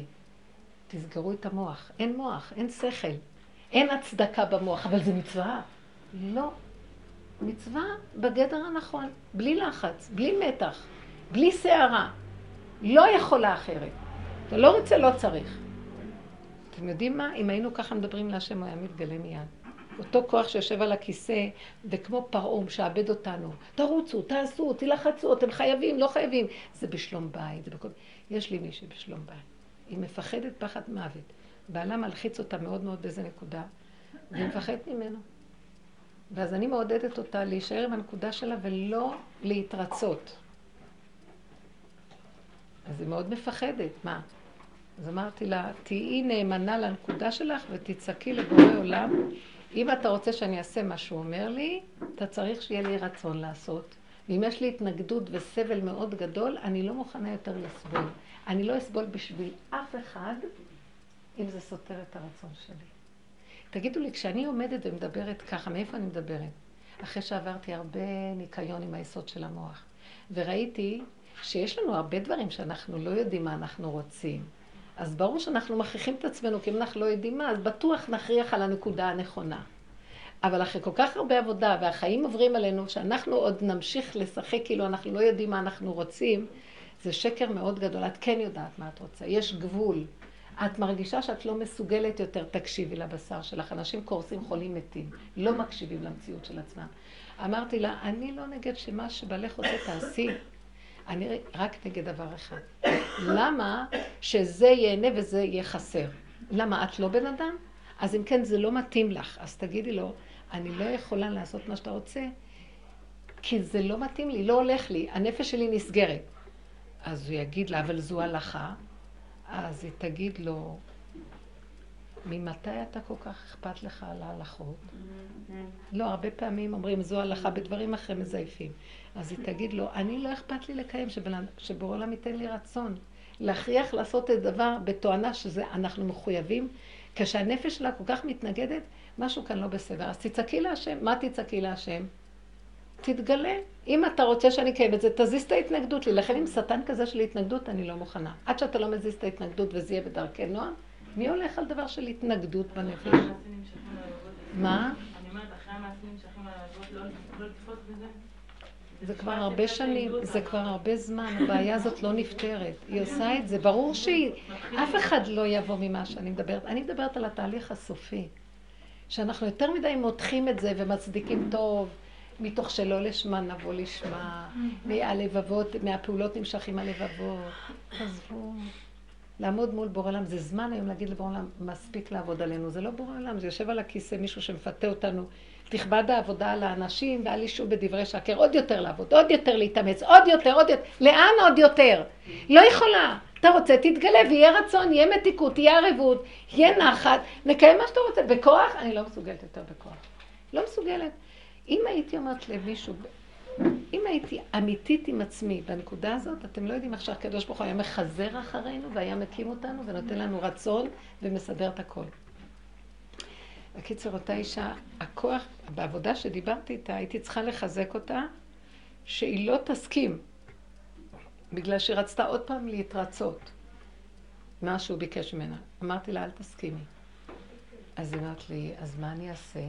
תסגרו את המוח. אין מוח, אין שכל. אין הצדקה במוח, אבל זה מצווה. לא. מצווה בגדר הנכון, בלי לחץ, בלי מתח, בלי סערה. לא יכולה אחרת. אתה לא רוצה, לא צריך. אתם יודעים מה? אם היינו ככה מדברים להשם, הוא היה מתגלה מיד. אותו כוח שיושב על הכיסא, וכמו פרעה משעבד אותנו. תרוצו, תעשו, תלחצו, אתם חייבים, לא חייבים. זה בשלום בית, זה בכל... יש לי מישהי בשלום בית. היא מפחדת פחד מוות. בעלה מלחיץ אותה מאוד מאוד באיזה נקודה, והיא מפחדת ממנו. ואז אני מעודדת אותה להישאר עם הנקודה שלה ולא להתרצות. אז היא מאוד מפחדת, מה? אז אמרתי לה, תהיי נאמנה לנקודה שלך ותצעקי לבורא עולם, אם אתה רוצה שאני אעשה מה שהוא אומר לי, אתה צריך שיהיה לי רצון לעשות. ואם יש לי התנגדות וסבל מאוד גדול, אני לא מוכנה יותר לסבול. אני לא אסבול בשביל אף אחד, אם זה סותר את הרצון שלי. תגידו לי, כשאני עומדת ומדברת ככה, מאיפה אני מדברת? אחרי שעברתי הרבה ניקיון עם היסוד של המוח, וראיתי שיש לנו הרבה דברים שאנחנו לא יודעים מה אנחנו רוצים. אז ברור שאנחנו מכריחים את עצמנו, כי אם אנחנו לא יודעים מה, אז בטוח נכריח על הנקודה הנכונה. אבל אחרי כל כך הרבה עבודה, והחיים עוברים עלינו, שאנחנו עוד נמשיך לשחק כאילו אנחנו לא יודעים מה אנחנו רוצים, זה שקר מאוד גדול. את כן יודעת מה את רוצה, יש גבול. את מרגישה שאת לא מסוגלת יותר, תקשיבי לבשר שלך. אנשים קורסים חולים מתים, לא מקשיבים למציאות של עצמם. אמרתי לה, אני לא נגד שמה שבעלך רוצה תעשי. אני רק נגד דבר אחד. למה שזה ייהנה וזה יהיה חסר? למה, את לא בן אדם? אז אם כן, זה לא מתאים לך. אז תגידי לו, אני לא יכולה לעשות מה שאתה רוצה, כי זה לא מתאים לי, לא הולך לי, הנפש שלי נסגרת. אז הוא יגיד לה, אבל זו הלכה. אז היא תגיד לו, ממתי אתה כל כך אכפת לך על ההלכות? לא, הרבה פעמים אומרים, זו הלכה, בדברים אחרים מזייפים. אז היא תגיד לו, אני לא אכפת לי לקיים, שבורא עולם ייתן לי רצון. להכריח לעשות את הדבר בתואנה שזה אנחנו מחויבים. כשהנפש שלה כל כך מתנגדת, משהו כאן לא בסדר. אז תצעקי להשם. מה תצעקי להשם? תתגלה. אם אתה רוצה שאני אקיים את זה, תזיז את ההתנגדות לי. לכן עם שטן כזה של התנגדות, אני לא מוכנה. עד שאתה לא מזיז את ההתנגדות וזה יהיה בדרכי נועם, מי הולך על דבר של התנגדות בנפש? מה? אני אומרת, אחרי המעשים נמשכים ללוות, לא לתפוס בזה? זה כבר הרבה שנים, זה כבר הרבה זמן, הבעיה הזאת לא נפתרת. היא עושה את זה, ברור שהיא... אף אחד לא יבוא ממה שאני מדברת. אני מדברת על התהליך הסופי. שאנחנו יותר מדי מותחים את זה ומצדיקים טוב, מתוך שלא לשמה נבוא לשמה, מהלבבות, מהפעולות נמשכים הלבבות. עזבו. לעמוד מול בורא עולם, זה זמן היום להגיד לבורא עולם, מספיק לעבוד עלינו. זה לא בורא עולם, זה יושב על הכיסא מישהו שמפתה אותנו. תכבד העבודה על האנשים ואל ישו בדברי שקר. עוד יותר לעבוד, עוד יותר להתאמץ, עוד יותר, עוד יותר. לאן עוד יותר? לא יכולה. אתה רוצה, תתגלה ויהיה רצון, יהיה מתיקות, יהיה ערבות, יהיה נחת, נקיים מה שאתה רוצה. בכוח? אני לא מסוגלת יותר בכוח. לא מסוגלת. אם הייתי אומרת למישהו, אם הייתי אמיתית עם עצמי בנקודה הזאת, אתם לא יודעים איך שהקדוש ברוך הוא היה מחזר אחרינו והיה מקים אותנו ונותן לנו רצון ומסדר את הכל. בקיצור, אותה אישה, הכוח, בעבודה שדיברתי איתה, הייתי צריכה לחזק אותה, שהיא לא תסכים, בגלל שהיא רצתה עוד פעם להתרצות, מה שהוא ביקש ממנה. אמרתי לה, אל תסכימי. אז היא אמרת לי, אז מה אני אעשה?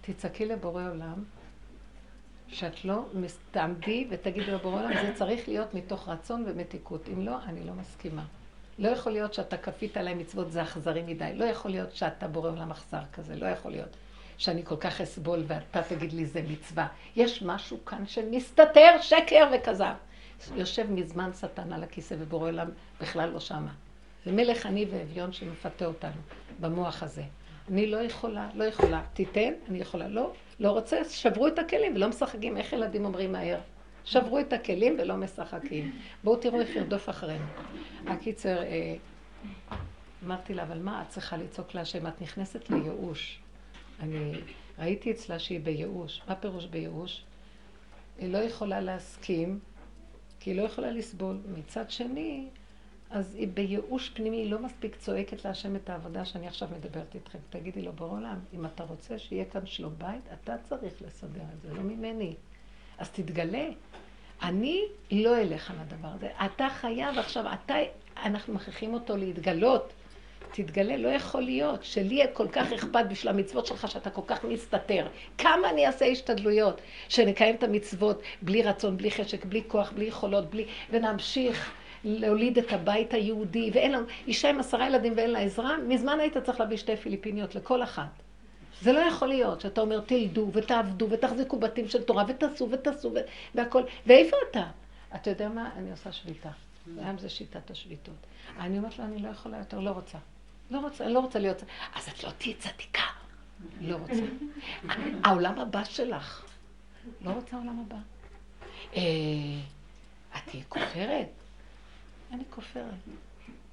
תצעקי לבורא עולם, שאת לא תעמדי ותגידי לבורא עולם, זה צריך להיות מתוך רצון ומתיקות. אם לא, אני לא מסכימה. לא יכול להיות שאתה כפית עליי מצוות זה אכזרי מדי. לא יכול להיות שאתה בורא עולם אכזר כזה. לא יכול להיות שאני כל כך אסבול ואתה תגיד לי זה מצווה. יש משהו כאן שמסתתר, שקר וכזב. יושב מזמן שטן על הכיסא ובורא עולם בכלל לא שמה. זה מלך עני ואביון שמפתה אותנו במוח הזה. אני לא יכולה, לא יכולה. תיתן, אני יכולה. לא, לא רוצה, שברו את הכלים ולא משחקים. איך ילדים אומרים מהר? שברו את הכלים ולא משחקים. בואו תראו איך ירדוף אחרינו. הקיצר, אה, אמרתי לה, אבל מה את צריכה לצעוק להשם? את נכנסת לייאוש. אני ראיתי אצלה שהיא בייאוש. מה פירוש בייאוש? היא לא יכולה להסכים, כי היא לא יכולה לסבול. מצד שני, אז היא בייאוש פנימי, היא לא מספיק צועקת להשם את העבודה שאני עכשיו מדברת איתכם. תגידי לו, בור עולם, אם אתה רוצה שיהיה כאן שלום בית, אתה צריך לסדר את זה, לא ממני. אז תתגלה. אני לא אלך על הדבר הזה. אתה חייב עכשיו, אתה, אנחנו מכריחים אותו להתגלות. תתגלה, לא יכול להיות שלי יהיה כל כך אכפת בשביל המצוות שלך שאתה כל כך מסתתר. כמה אני אעשה השתדלויות שנקיים את המצוות בלי רצון, בלי חשק, בלי כוח, בלי יכולות, בלי... ונמשיך להוליד את הבית היהודי, ואין לנו... אישה עם עשרה ילדים ואין לה עזרה, מזמן היית צריך להביא שתי פיליפיניות לכל אחת. זה לא יכול להיות שאתה אומר תלדו ותעבדו ותחזיקו בתים של תורה ותעשו ותעשו והכל. ואיפה אתה? אתה יודע מה? אני עושה שביתה. היום זה שיטת השביתות. אני אומרת לו, אני לא יכולה יותר, לא רוצה. לא רוצה, אני לא רוצה להיות... אז את לא תהיי צדיקה. לא רוצה. העולם הבא שלך. לא רוצה עולם הבא. אה, את תהיי כופרת? אני כופרת.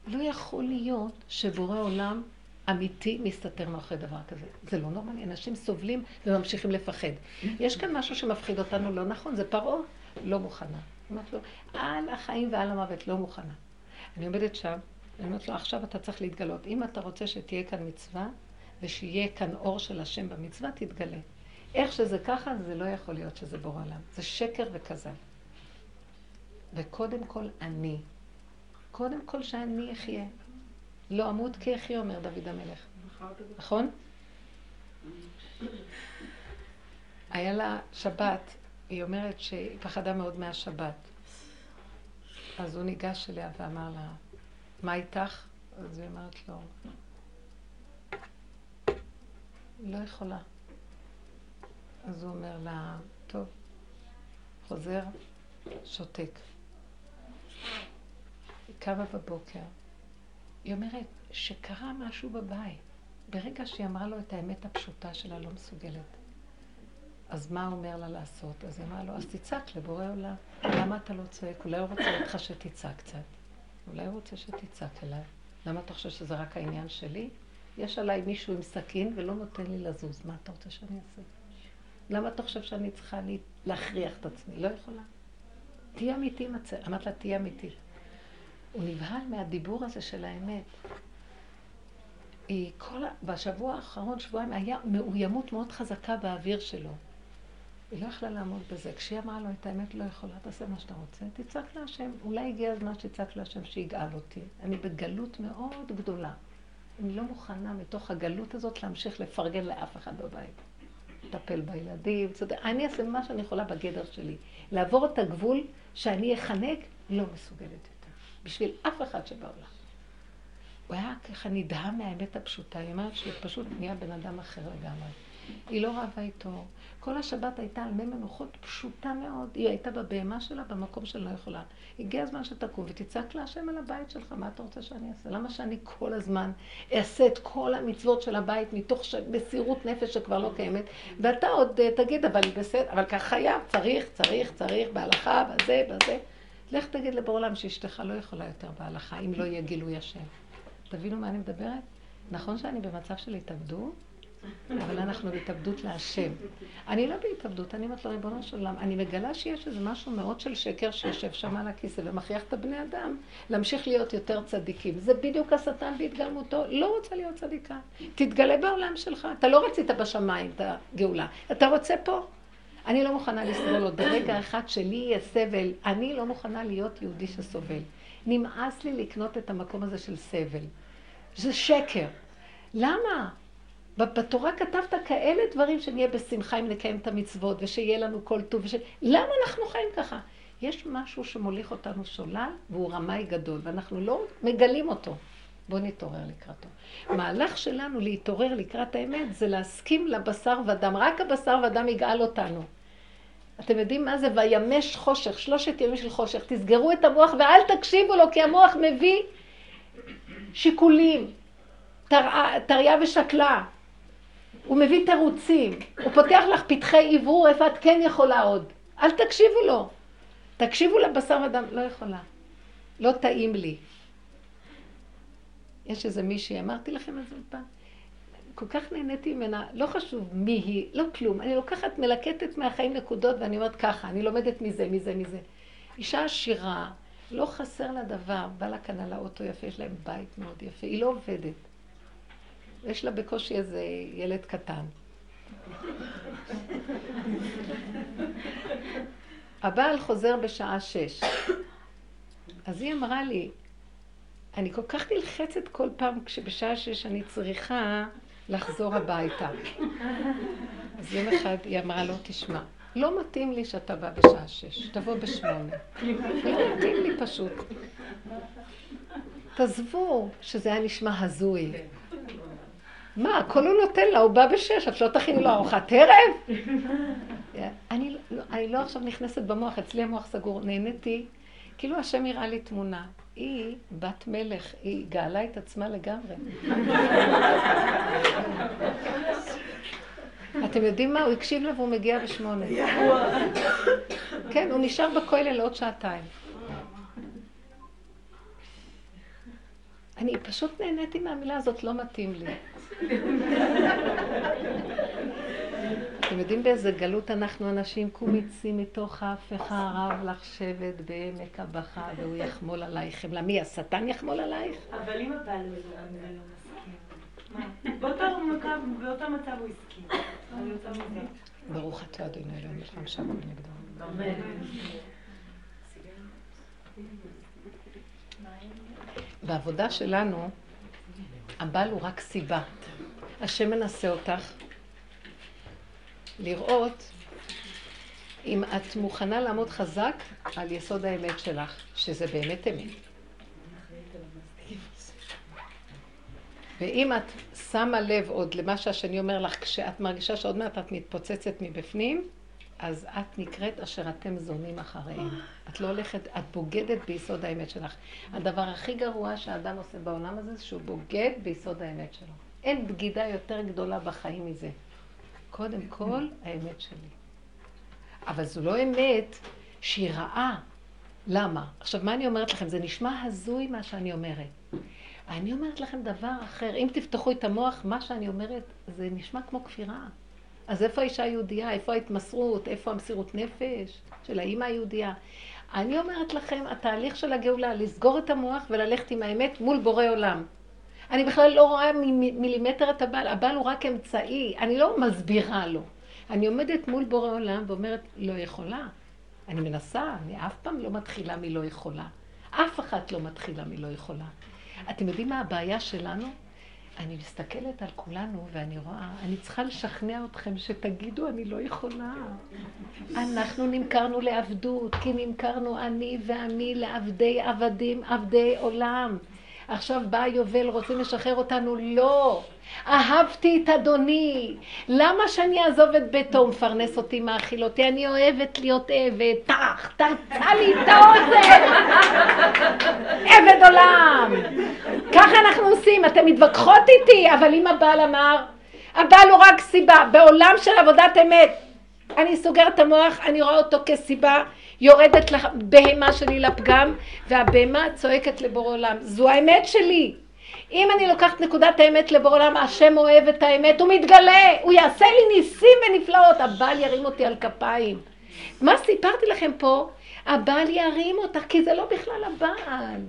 לא יכול להיות שבורא עולם אמיתי מסתתר מאחורי דבר כזה. זה לא נורמלי, אנשים סובלים וממשיכים לפחד. יש כאן משהו שמפחיד אותנו לא נכון, זה פרעה, לא מוכנה. אמרת לו, על החיים ועל המוות, לא מוכנה. אני עומדת שם, אני אומרת לו, עכשיו אתה צריך להתגלות. אם אתה רוצה שתהיה כאן מצווה, ושיהיה כאן אור של השם במצווה, תתגלה. איך שזה ככה, זה לא יכול להיות שזה בור עולם. זה שקר וכזב. וקודם כל אני. קודם כל שאני אחיה. לא אמות כי אחיה, אומר דוד המלך. נכון? היה לה שבת, היא אומרת שהיא פחדה מאוד מהשבת. אז הוא ניגש אליה ואמר לה, מה איתך? אז היא אומרת לו, לא יכולה. אז הוא אומר לה, טוב, חוזר, שותק. היא קמה בבוקר, היא אומרת שקרה משהו בבית. ברגע שהיא אמרה לו את האמת הפשוטה שלה, לא מסוגלת. אז מה הוא אומר לה לעשות? אז היא אמרה לו, אז תצעק לבורא עולם. למה אתה לא צועק? אולי הוא רוצה אותך שתצעק קצת. אולי הוא רוצה שתצעק אליי. למה אתה חושב שזה רק העניין שלי? יש עליי מישהו עם סכין ולא נותן לי לזוז. מה אתה רוצה שאני אעשה? למה אתה חושב שאני צריכה להכריח את עצמי? לא יכולה. תהיה אמיתי מצא. אמרת לה, תהיה אמיתי. הוא נבהל מהדיבור הזה של האמת. היא כל, בשבוע האחרון, שבועיים, היה מאוימות מאוד חזקה באוויר שלו. היא לא יכלה לעמוד בזה. כשהיא אמרה לו את האמת, לא יכולה, תעשה מה שאתה רוצה, תצעק להשם. אולי הגיע הזמן שתצעק להשם שיגאל אותי. אני בגלות מאוד גדולה. אני לא מוכנה מתוך הגלות הזאת להמשיך לפרגן לאף אחד בבית. לטפל בילדים, צודק. אני אעשה מה שאני יכולה בגדר שלי. לעבור את הגבול שאני אחנק, לא מסוגלת. בשביל אף אחד שבעולם. הוא היה ככה נדהם מהאמת הפשוטה. היא אומרת שהוא פשוט נהיה בן אדם אחר לגמרי. היא לא רבה איתו. כל השבת הייתה על מי מנוחות פשוטה מאוד. היא הייתה בבהמה שלה במקום שלא יכולה. הגיע הזמן שתקום ותצעק להשם על הבית שלך, מה אתה רוצה שאני אעשה? למה שאני כל הזמן אעשה את כל המצוות של הבית מתוך ש... מסירות נפש שכבר לא קיימת, ואתה עוד uh, תגיד, אבל בסדר, אבל כך חייב, צריך, צריך, צריך, בהלכה, בזה, בזה. לך תגיד לבור עולם שאשתך לא יכולה יותר בהלכה, אם לא יהיה גילוי השם. תבינו מה אני מדברת? נכון שאני במצב של התאבדות, אבל אנחנו בהתאבדות להשם. אני לא בהתאבדות, אני אומרת לו, ריבונו של עולם, אני מגלה שיש איזה משהו מאוד של שקר שיושב שם על הכיסא ומכריח את הבני אדם להמשיך להיות יותר צדיקים. זה בדיוק השטן בהתגלמותו, לא רוצה להיות צדיקה. תתגלה בעולם שלך. אתה לא רצית בשמיים את הגאולה, אתה רוצה פה. אני לא מוכנה לסבול עוד ברגע אחד שלי יהיה סבל. אני לא מוכנה להיות יהודי שסובל. נמאס לי לקנות את המקום הזה של סבל. זה שקר. למה? בתורה כתבת כאלה דברים שנהיה בשמחה אם נקיים את המצוות ושיהיה לנו כל טוב. וש... למה אנחנו חיים ככה? יש משהו שמוליך אותנו שולל והוא רמאי גדול ואנחנו לא מגלים אותו. בואו נתעורר לקראתו. מהלך שלנו להתעורר לקראת האמת זה להסכים לבשר ודם. רק הבשר ודם יגאל אותנו. אתם יודעים מה זה? וימש חושך, שלושת ימים של חושך. תסגרו את המוח ואל תקשיבו לו, כי המוח מביא שיקולים, תריה ושקלה. הוא מביא תירוצים, הוא פותח לך פתחי עברור איפה את כן יכולה עוד. אל תקשיבו לו. תקשיבו לבשר ודם, לא יכולה. לא טעים לי. יש איזה מישהי, אמרתי לכם את זה פעם, כל כך נהניתי ממנה, לא חשוב מי היא, לא כלום. אני לוקחת, מלקטת מהחיים נקודות ואני אומרת ככה, אני לומדת מזה, מזה, מזה. אישה עשירה, לא חסר לה דבר, בא לה כאן על האוטו יפה, יש להם בית מאוד יפה, היא לא עובדת. יש לה בקושי איזה ילד קטן. הבעל חוזר בשעה שש. אז היא אמרה לי, אני כל כך נלחצת כל פעם כשבשעה שש אני צריכה לחזור הביתה. אז יום אחד היא אמרה לו, תשמע, לא מתאים לי שאתה בא בשעה שש, תבוא בשמונה. לא מתאים לי פשוט. תעזבו שזה היה נשמע הזוי. מה, הכל הוא נותן לה, הוא בא בשש, את לא תכיני לו ארוחת ערב? אני, לא, לא עכשיו נכנסת במוח, אצלי המוח סגור. נהניתי, כאילו השם הראה לי תמונה. היא בת מלך, היא גאלה את עצמה לגמרי. אתם יודעים מה? הוא הקשיב לה והוא מגיע בשמונה. כן, הוא נשאר בכולל עוד שעתיים. אני פשוט נהניתי מהמילה הזאת, לא מתאים לי. אתם יודעים באיזה גלות אנחנו אנשים קומיצים מתוך ההפכה הרב לך שבט בעמק הבכה והוא יחמול עלייך חמלה. מי, השטן יחמול עלייך? אבל אם הבעל לא מסכים. באותו מצב הוא הסכים. ברוך אתה אדוני אלוהים מלחם שם נגדו. בעבודה שלנו, הבעל הוא רק סיבה. השם מנסה אותך לראות אם את מוכנה לעמוד חזק על יסוד האמת שלך, שזה באמת אמת. ואם את שמה לב עוד למה שהשני אומר לך, כשאת מרגישה שעוד מעט את מתפוצצת מבפנים, אז את נקראת אשר אתם זונים אחריהם. את לא הולכת, את בוגדת ביסוד האמת שלך. הדבר הכי גרוע שהאדם עושה בעולם הזה, זה שהוא בוגד ביסוד האמת שלו. אין בגידה יותר גדולה בחיים מזה. קודם כל, האמת שלי. אבל זו לא אמת שהיא רעה. למה? עכשיו, מה אני אומרת לכם? זה נשמע הזוי מה שאני אומרת. אני אומרת לכם דבר אחר. אם תפתחו את המוח, מה שאני אומרת, זה נשמע כמו כפירה. אז איפה האישה היהודייה? איפה ההתמסרות? איפה המסירות נפש של האימא היהודייה? אני אומרת לכם, התהליך של הגאולה, לסגור את המוח וללכת עם האמת מול בורא עולם. אני בכלל לא רואה מילימטר את הבעל, הבעל הוא רק אמצעי, אני לא מסבירה לו. אני עומדת מול בורא עולם ואומרת, לא יכולה. אני מנסה, אני אף פעם לא מתחילה מלא יכולה. אף אחת לא מתחילה מלא יכולה. אתם יודעים מה הבעיה שלנו? אני מסתכלת על כולנו ואני רואה, אני צריכה לשכנע אתכם שתגידו, אני לא יכולה. אנחנו נמכרנו לעבדות, כי נמכרנו אני ועמי לעבדי עבדים, עבדי עולם. עכשיו בא היובל, רוצים לשחרר אותנו? לא. אהבתי את אדוני. למה שאני אעזוב את ביתו? הוא מפרנס אותי, מאכיל אותי. אני אוהבת להיות עבד. טח, תרצה לי את האוזן. עבד עולם. ככה אנחנו עושים. אתם מתווכחות איתי, אבל אם הבעל אמר, הבעל הוא רק סיבה. בעולם של עבודת אמת. אני סוגרת את המוח, אני רואה אותו כסיבה. יורדת לבהמה שלי לפגם, והבהמה צועקת לבורא עולם. זו האמת שלי. אם אני לוקחת נקודת האמת לבורא עולם, השם אוהב את האמת, הוא מתגלה, הוא יעשה לי ניסים ונפלאות, הבעל ירים אותי על כפיים. מה סיפרתי לכם פה? הבעל ירים אותך, כי זה לא בכלל הבעל.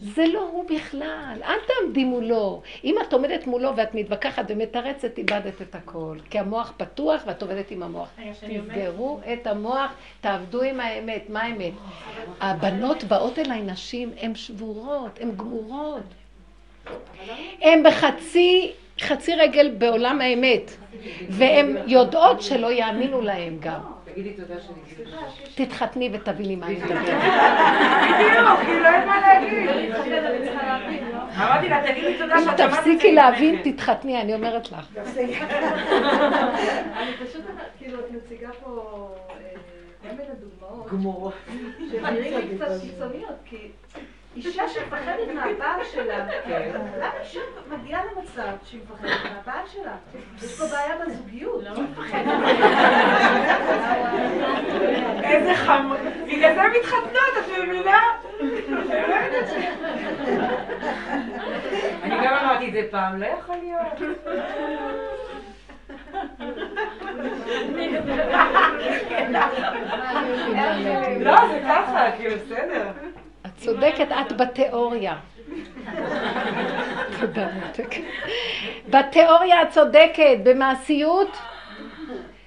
זה לא הוא בכלל, אל תעמדי מולו. אם את עומדת מולו ואת מתווכחת ומתרצת, איבדת את הכל. כי המוח פתוח ואת עובדת עם המוח. תסגרו את המוח, תעבדו עם האמת. מה האמת? הבנות באות אליי נשים, הן שבורות, הן גמורות. הן בחצי, חצי רגל בעולם האמת. והן יודעות שלא יאמינו להם גם. תגידי תודה שאני תתחתני ותביני מה אני מדברת. בדיוק, כי לא אין מה להגיד. אמרתי לה, תגידי תודה שאת אם תפסיקי להבין, תתחתני, אני אומרת לך. אני פשוט, כאילו, את מציגה פה אה, כל מיני דוגמאות. גמורות. שנראים לי קצת קיצוניות, כי... אישה שמפחדת מהבעל שלה. למה אישה מגיעה למצב שהיא מפחדת מהבעל שלה? יש פה בעיה בזוגיות. למה מפחדת? איזה חמור. בגלל זה מתחתנות, את מבינה? אני זה פעם, לא יכול להיות. [laughs] לא, זה ככה, כאילו, בסדר. את צודקת, את בתיאוריה. תודה, מותק. בתיאוריה את צודקת, במעשיות,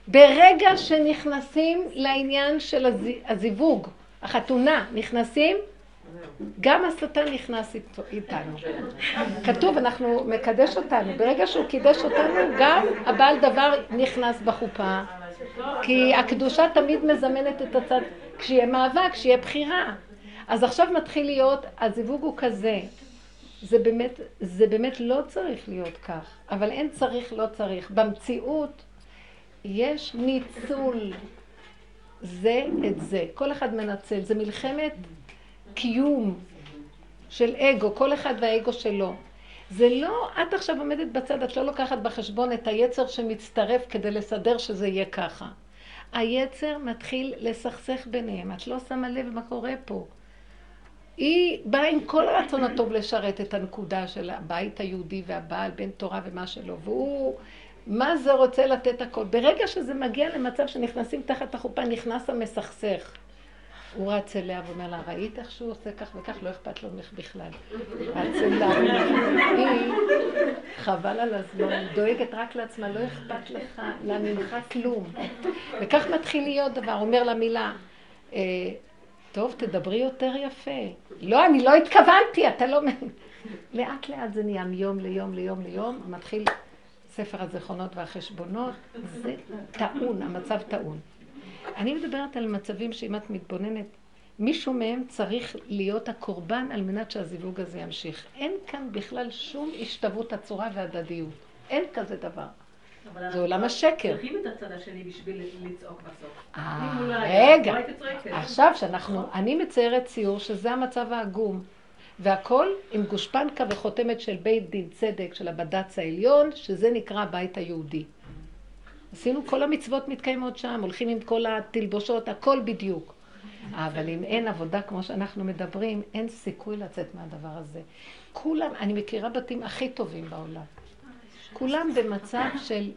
ברגע שנכנסים לעניין של הזיווג, החתונה, נכנסים, גם השטן נכנס איתנו. כתוב, אנחנו, מקדש אותנו. ברגע שהוא קידש אותנו, גם הבעל דבר נכנס בחופה. כי הקדושה תמיד מזמנת את הצד, כשיהיה מאבק, כשיהיה בחירה. אז עכשיו מתחיל להיות, הזיווג הוא כזה. זה באמת, זה באמת לא צריך להיות כך, אבל אין צריך, לא צריך. במציאות יש ניצול זה את זה. כל אחד מנצל. זה מלחמת קיום של אגו, כל אחד והאגו שלו. זה לא, את עכשיו עומדת בצד, את לא לוקחת בחשבון את היצר שמצטרף כדי לסדר שזה יהיה ככה. היצר מתחיל לסכסך ביניהם, את לא שמה לב מה קורה פה. היא באה עם כל הרצון הטוב לשרת את הנקודה של הבית היהודי והבעל, בן תורה ומה שלא, והוא, מה זה רוצה לתת הכל. ברגע שזה מגיע למצב שנכנסים תחת החופה, נכנס המסכסך. הוא רץ אליה ואומר לה, ראית איך שהוא עושה כך וכך? לא אכפת לו ממך בכלל. רץ אליה, היא, חבל על הזמן, דואגת רק לעצמה, לא אכפת לך, לה ממך כלום. וכך מתחיל להיות דבר, אומר לה מילה, אה, טוב, תדברי יותר יפה. לא, אני לא התכוונתי, אתה לא... לאט לאט זה נהיה מיום ליום ליום ליום, מתחיל ספר הזיכרונות והחשבונות, זה טעון, המצב טעון. אני מדברת על מצבים שאם את מתבוננת, מישהו מהם צריך להיות הקורבן על מנת שהזיווג הזה ימשיך. אין כאן בכלל שום השתוות הצורה והדדיות. אין כזה דבר. זה עולם השקר. צריכים את הצד השני בשביל לצעוק בסוף. אה, רגע. עכשיו שאנחנו, אני מציירת ציור שזה המצב העגום. והכל עם גושפנקה וחותמת של בית דין צדק של הבד"ץ העליון, שזה נקרא הבית היהודי. עשינו, כל המצוות מתקיימות שם, הולכים עם כל התלבושות, הכל בדיוק. אבל אם אין עבודה כמו שאנחנו מדברים, אין סיכוי לצאת מהדבר הזה. כולם, אני מכירה בתים הכי טובים בעולם. כולם במצב של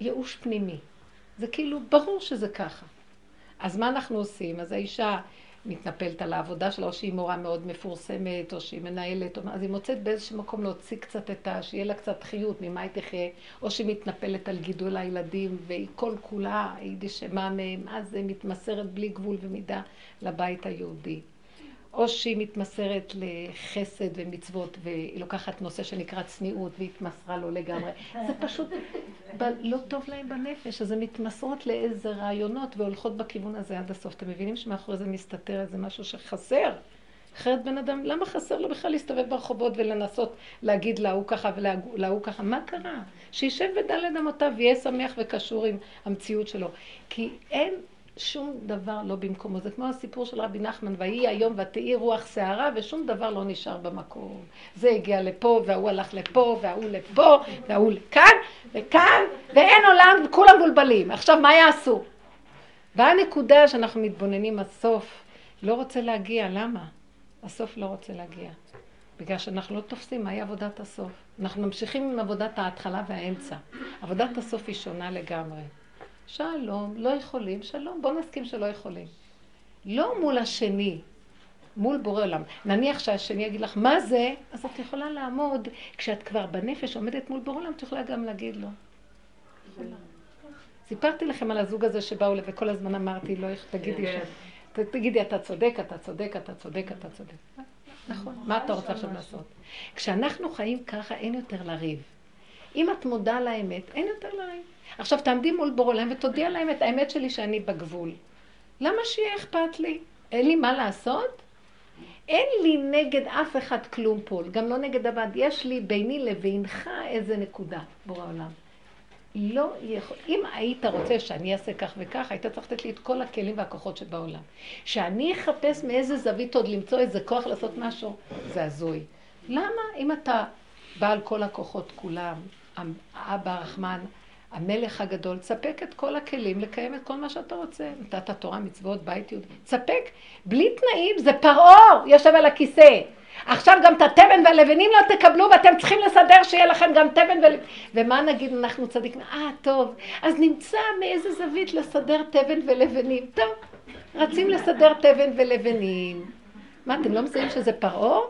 ייאוש פנימי. זה כאילו, ברור שזה ככה. אז מה אנחנו עושים? אז האישה מתנפלת על העבודה שלה, או שהיא מורה מאוד מפורסמת, או שהיא מנהלת, אז היא מוצאת באיזשהו מקום להוציא קצת את ה... שיהיה לה קצת חיות, ממה היא תחיה, או שהיא מתנפלת על גידול הילדים, והיא כל כולה, יידיש שמה מהם, אז היא מתמסרת בלי גבול ומידה לבית היהודי. או שהיא מתמסרת לחסד ומצוות, והיא לוקחת נושא שנקרא צניעות, והתמסרה לו לגמרי. זה פשוט לא טוב להם בנפש, אז הן מתמסרות לאיזה רעיונות והולכות בכיוון הזה עד הסוף. אתם מבינים שמאחורי זה מסתתר איזה משהו שחסר? אחרת בן אדם, למה חסר לו בכלל להסתובב ברחובות ולנסות להגיד להוא ככה ולהוא ככה? מה קרה? שישב בדלת אמותיו ויהיה שמח וקשור עם המציאות שלו. כי אין שום דבר לא במקומו. זה כמו הסיפור של רבי נחמן, ויהי היום ותהי רוח שערה, ושום דבר לא נשאר במקום. זה הגיע לפה, וההוא הלך לפה, וההוא לפה, וההוא לכאן, וכאן, ואין עולם, וכולם מבולבלים. עכשיו, מה יעשו? באה הנקודה שאנחנו מתבוננים, הסוף לא רוצה להגיע, למה? הסוף לא רוצה להגיע. בגלל שאנחנו לא תופסים מהי עבודת הסוף. אנחנו ממשיכים עם עבודת ההתחלה והאמצע. עבודת הסוף היא שונה לגמרי. שלום, לא יכולים, שלום, בוא נסכים שלא יכולים. לא מול השני, מול בורא עולם. נניח שהשני יגיד לך, מה זה? אז את יכולה לעמוד, כשאת כבר בנפש עומדת מול בורא עולם, את יכולה גם להגיד לו. סיפרתי לכם על הזוג הזה שבאו לזה, וכל הזמן אמרתי איך תגידי, כן. תגידי, אתה צודק, אתה צודק, אתה צודק, אתה צודק. נכון, מה אתה רוצה עכשיו לעשות? כשאנחנו חיים ככה, אין יותר לריב. אם את מודה לאמת, אין יותר לריב. עכשיו תעמדי מול בור עולם ותודיע להם את האמת שלי שאני בגבול. למה שיהיה אכפת לי? אין לי מה לעשות? אין לי נגד אף אחד כלום פה, גם לא נגד הבד. יש לי ביני לבינך איזה נקודה, בורא עולם. לא יכול... אם היית רוצה שאני אעשה כך וכך, היית צריך לתת לי את כל הכלים והכוחות שבעולם. שאני אחפש מאיזה זווית עוד למצוא איזה כוח לעשות משהו, זה הזוי. למה? אם אתה בעל כל הכוחות כולם, אבא הרחמן, המלך הגדול, תספק את כל הכלים לקיים את כל מה שאתה רוצה. נתת תורה, מצוות, בית יהודי. תספק, בלי תנאים, זה פרעה יושב על הכיסא. עכשיו גם את התבן והלבנים לא תקבלו ואתם צריכים לסדר שיהיה לכם גם תבן ול... ומה נגיד אנחנו צדיקים? אה, טוב, אז נמצא מאיזה זווית לסדר תבן ולבנים. טוב, רצים לסדר תבן ולבנים. מה, אתם לא מזהים שזה פרעה?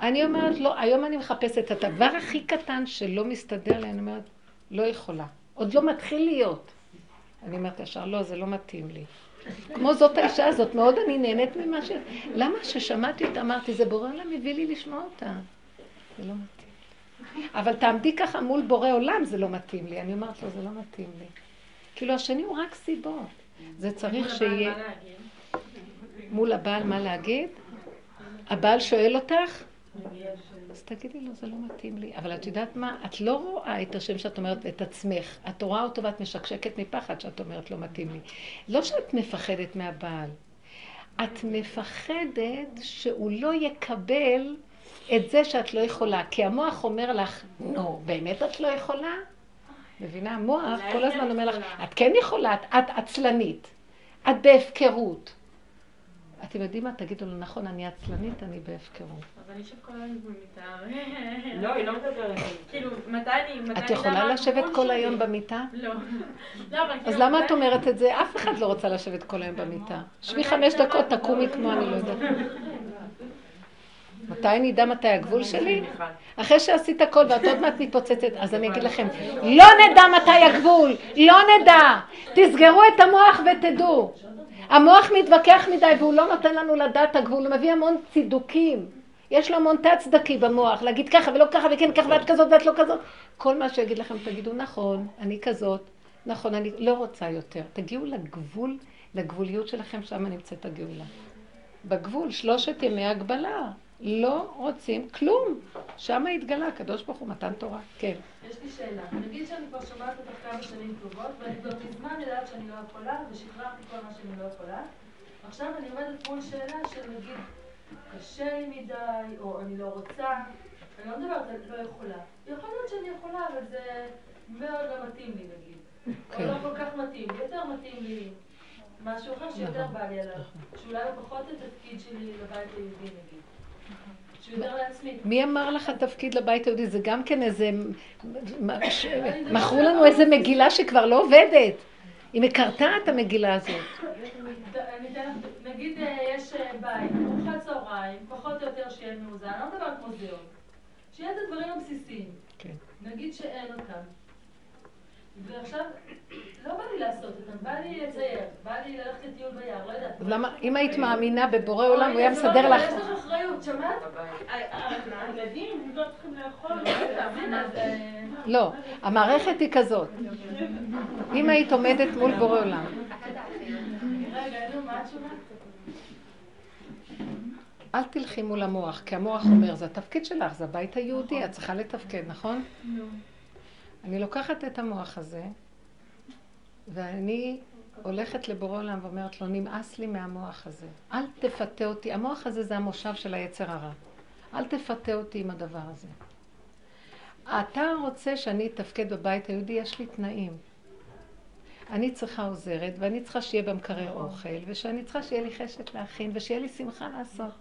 אני אומרת, לא, היום אני מחפשת את הדבר הכי קטן שלא מסתדר לי, אני אומרת, לא יכולה. עוד לא מתחיל להיות. אני אומרת ישר, לא, זה לא מתאים לי. כמו זאת האישה הזאת, מאוד אני נהנית ממה ש... למה ששמעתי אותה, אמרתי, זה בורא עולם הביא לי לשמוע אותה. זה לא מתאים. אבל תעמדי ככה מול בורא עולם, זה לא מתאים לי. אני אומרת לו, זה לא מתאים לי. כאילו, השני הוא רק סיבות. זה צריך שיהיה... מול הבעל מה להגיד? הבעל שואל אותך? אז תגידי לו, זה לא מתאים לי. אבל את יודעת מה? את לא רואה את השם שאת אומרת ואת עצמך. את רואה אותו ואת משקשקת מפחד שאת אומרת, לא מתאים לי. לא שאת מפחדת מהבעל. את מפחדת שהוא לא יקבל את זה שאת לא יכולה. כי המוח אומר לך, נו, באמת את לא יכולה? מבינה? המוח כל הזמן אומר לך, את כן יכולה, את עצלנית. את בהפקרות. אתם יודעים מה? תגידו לו, נכון, אני עצלנית, אני בהפקרות. אבל אני אשב כל היום במיטה. לא, היא לא מדברת. כאילו, מתי אני... את יכולה לשבת כל היום במיטה? לא. [laughs] לא אז כאילו, למה את אומרת את זה? אף אחד לא רוצה לשבת כל היום במיטה. שבי חמש דקות, תקומי כמו אני לא יודעת. [laughs] מתי אני אדע מתי הגבול שלי? אחרי שעשית הכל ואת עוד מעט מתפוצצת, אז אני אגיד לכם, [laughs] לא נדע מתי הגבול, לא נדע. תסגרו את המוח ותדעו. המוח מתווכח מדי והוא לא נותן לנו לדעת הגבול, הוא מביא המון צידוקים. יש לו המון תת-צדקי במוח, להגיד ככה ולא ככה וכן ככה ואת כזאת ואת לא כזאת. כל מה שיגיד לכם תגידו נכון, אני כזאת, נכון, אני לא רוצה יותר. תגיעו לגבול, לגבוליות שלכם, שם נמצאת הגאולה. בגבול, שלושת ימי הגבלה. לא רוצים כלום. שם התגלה הקדוש ברוך הוא מתן תורה. כן. יש לי שאלה. נגיד שאני כבר שומעת אותך כמה שנים טובות, ואני כבר מזמן יודעת שאני לא יכולה, ושחררתי כל מה שאני לא יכולה. עכשיו אני עומדת מול שאלה של נגיד, קשה לי מדי, או אני לא רוצה. אני לא מדברת על לא יכולה. יכול להיות שאני יכולה, אבל זה מאוד לא מתאים לי נגיד. או כן. לא כל כך מתאים. יותר מתאים לי משהו אחר שיותר בא לי עליו. שאולי הוא פחות התפקיד שלי לבית היהודי נגיד. מי אמר לך תפקיד לבית היהודי? זה גם כן איזה... מכרו לנו איזה מגילה שכבר לא עובדת. היא מקרטעת המגילה הזאת. נגיד אה, יש אה, בית, ארוחת צהריים, פחות או יותר שיהיה מאוזן, אני לא מדברת מוזיאון. שיהיה את הדברים הבסיסיים. כן. נגיד שאין אותם. ועכשיו, לא בא לי לעשות אותם, בא לי לצייר, בא לי ללכת לטיול ביער, לא יודעת. למה, אם היית מאמינה בבורא עולם, הוא היה מסדר לך... יש לך אחריות, שמעת? הילדים לא צריכים לאכול. לא, המערכת היא כזאת. אם היית עומדת מול בורא עולם. אל תלכי מול המוח, כי המוח אומר, זה התפקיד שלך, זה הבית היהודי, את צריכה לתפקד, נכון? אני לוקחת את המוח הזה, ואני הולכת לבורא עולם ואומרת לו, נמאס לי מהמוח הזה. אל תפתה אותי. המוח הזה זה המושב של היצר הרע. אל תפתה אותי עם הדבר הזה. אתה רוצה שאני אתפקד בבית היהודי, יש לי תנאים. אני צריכה עוזרת, ואני צריכה שיהיה במקרר אוכל, ושאני צריכה שיהיה לי חשת להכין, ושיהיה לי שמחה לעשות.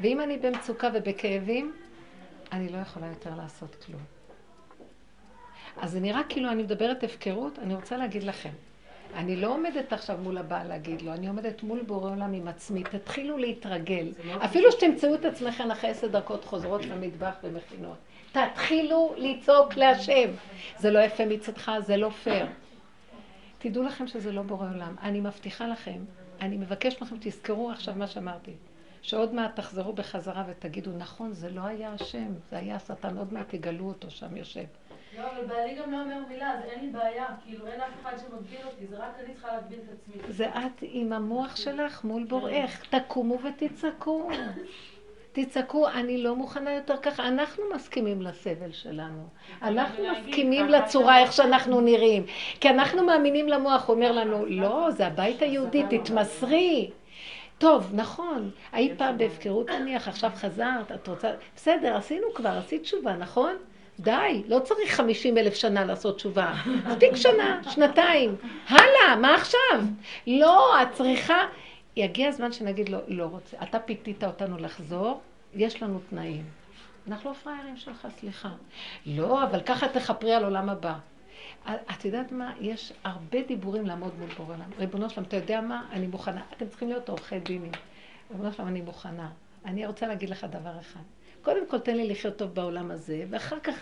ואם אני במצוקה ובכאבים, אני לא יכולה יותר לעשות כלום. אז זה נראה כאילו אני מדברת הפקרות, אני רוצה להגיד לכם. אני לא עומדת עכשיו מול הבעל להגיד לו, אני עומדת מול בורא עולם עם עצמי, תתחילו להתרגל. אפילו שתמצאו את עצמכם אחרי עשר דקות חוזרות למטבח ומכינות. תתחילו לצעוק להשם. זה לא יפה מצדך, זה לא פייר. תדעו לכם שזה לא בורא עולם. אני מבטיחה לכם, אני מבקש מכם, תזכרו עכשיו מה שאמרתי. שעוד מעט תחזרו בחזרה ותגידו, נכון, זה לא היה השם, זה היה השטן, עוד מעט תגלו אותו שם יושב. לא, אבל בעלי גם לא אומר מילה, אז אין לי בעיה. כאילו, אין אף אחד שמגביל אותי, זה רק אני צריכה להגביל את עצמי. זה את עם המוח שלך מול בוראך. תקומו ותצעקו. תצעקו, אני לא מוכנה יותר ככה. אנחנו מסכימים לסבל שלנו. אנחנו מסכימים לצורה איך שאנחנו נראים. כי אנחנו מאמינים למוח, הוא אומר לנו, לא, זה הבית היהודי, תתמסרי. טוב, נכון, היית פעם בהפקרות נניח, עכשיו חזרת, את רוצה... בסדר, עשינו כבר, עשית תשובה, נכון? די, לא צריך חמישים אלף שנה לעשות תשובה. מספיק שנה, שנתיים. הלאה, מה עכשיו? לא, את צריכה... יגיע הזמן שנגיד לו, לא רוצה. אתה פיתית אותנו לחזור, יש לנו תנאים. אנחנו לא פראיירים שלך, סליחה. לא, אבל ככה תכפרי על עולם הבא. את יודעת מה? יש הרבה דיבורים לעמוד מול בורא עולם. ריבונו שלם, אתה יודע מה? אני מוכנה. אתם צריכים להיות עורכי דינים. ריבונו שלם, אני מוכנה. אני רוצה להגיד לך דבר אחד. קודם כל, תן לי לחיות טוב בעולם הזה, ואחר כך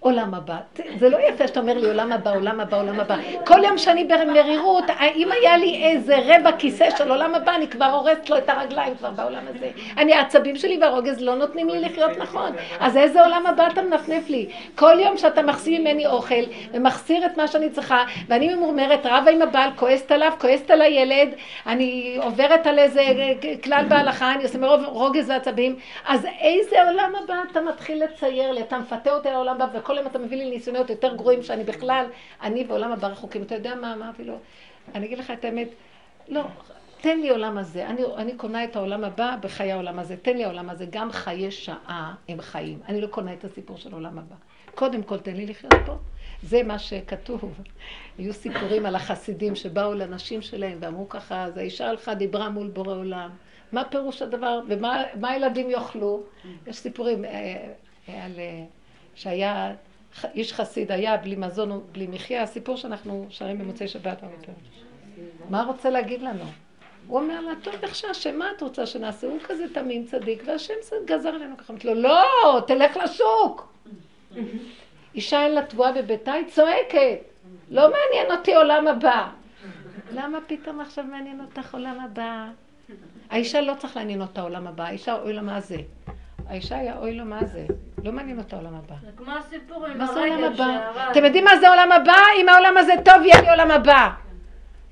עולם הבא. זה לא יפה שאתה אומר לי עולם הבא, עולם הבא, עולם הבא. כל יום שאני במרירות, אם היה לי איזה רבע כיסא של עולם הבא, אני כבר הורסת לו את הרגליים כבר בעולם הזה. אני, העצבים שלי והרוגז לא נותנים לי לחיות נכון. אז איזה עולם הבא אתה מנפנף לי? כל יום שאתה מחסיר ממני אוכל, ומחסיר את מה שאני צריכה, ואני ממורמרת, רבה עם הבעל, כועסת עליו, כועסת על הילד, אני עוברת על איזה כלל בהלכה, אני עושה מרוב רוגז ועצבים, אז איזה עולם הבא אתה מתחיל לצייר לי? אתה מפתה אותי לעולם הבא וכל יום אתה מביא לי ניסיונות יותר גרועים שאני בכלל, אני ועולם הבא רחוקים. אתה יודע מה אמרתי לו? אני אגיד לך את האמת, לא, תן לי עולם הזה. אני, אני קונה את העולם הבא בחיי העולם הזה. תן לי העולם הזה. גם חיי שעה הם חיים. אני לא קונה את הסיפור של עולם הבא. קודם כל, תן לי לחיות פה. זה מה שכתוב. היו סיפורים על החסידים שבאו לנשים שלהם ואמרו ככה, אז האישה הלכה, דיברה מול בורא עולם. מה פירוש הדבר, ומה הילדים יאכלו? יש סיפורים אה, אה, על... אה, שהיה איש חסיד, היה בלי מזון ובלי מחיה, הסיפור שאנחנו שרים במוצאי שבת הרבה. מה רוצה להגיד לנו? הוא אומר לה, טוב, איך שהשם, מה את רוצה שנעשה? הוא כזה תמים צדיק, והשם גזר עלינו ככה. אמרתי לו, לא, תלך לשוק. אישה אין לה תבואה בביתה, היא צועקת. לא מעניין אותי עולם הבא. למה פתאום עכשיו מעניין אותך עולם הבא? האישה לא צריך לעניין אותה עולם הבא, האישה אוי לה מה זה. האישה היה אוי לו מה זה, לא מעניין אותה העולם הבא. זה כמו הסיפור עם מה זה עולם הבא? אתם יודעים מה זה עולם הבא? אם העולם הזה טוב, יהיה לי עולם הבא.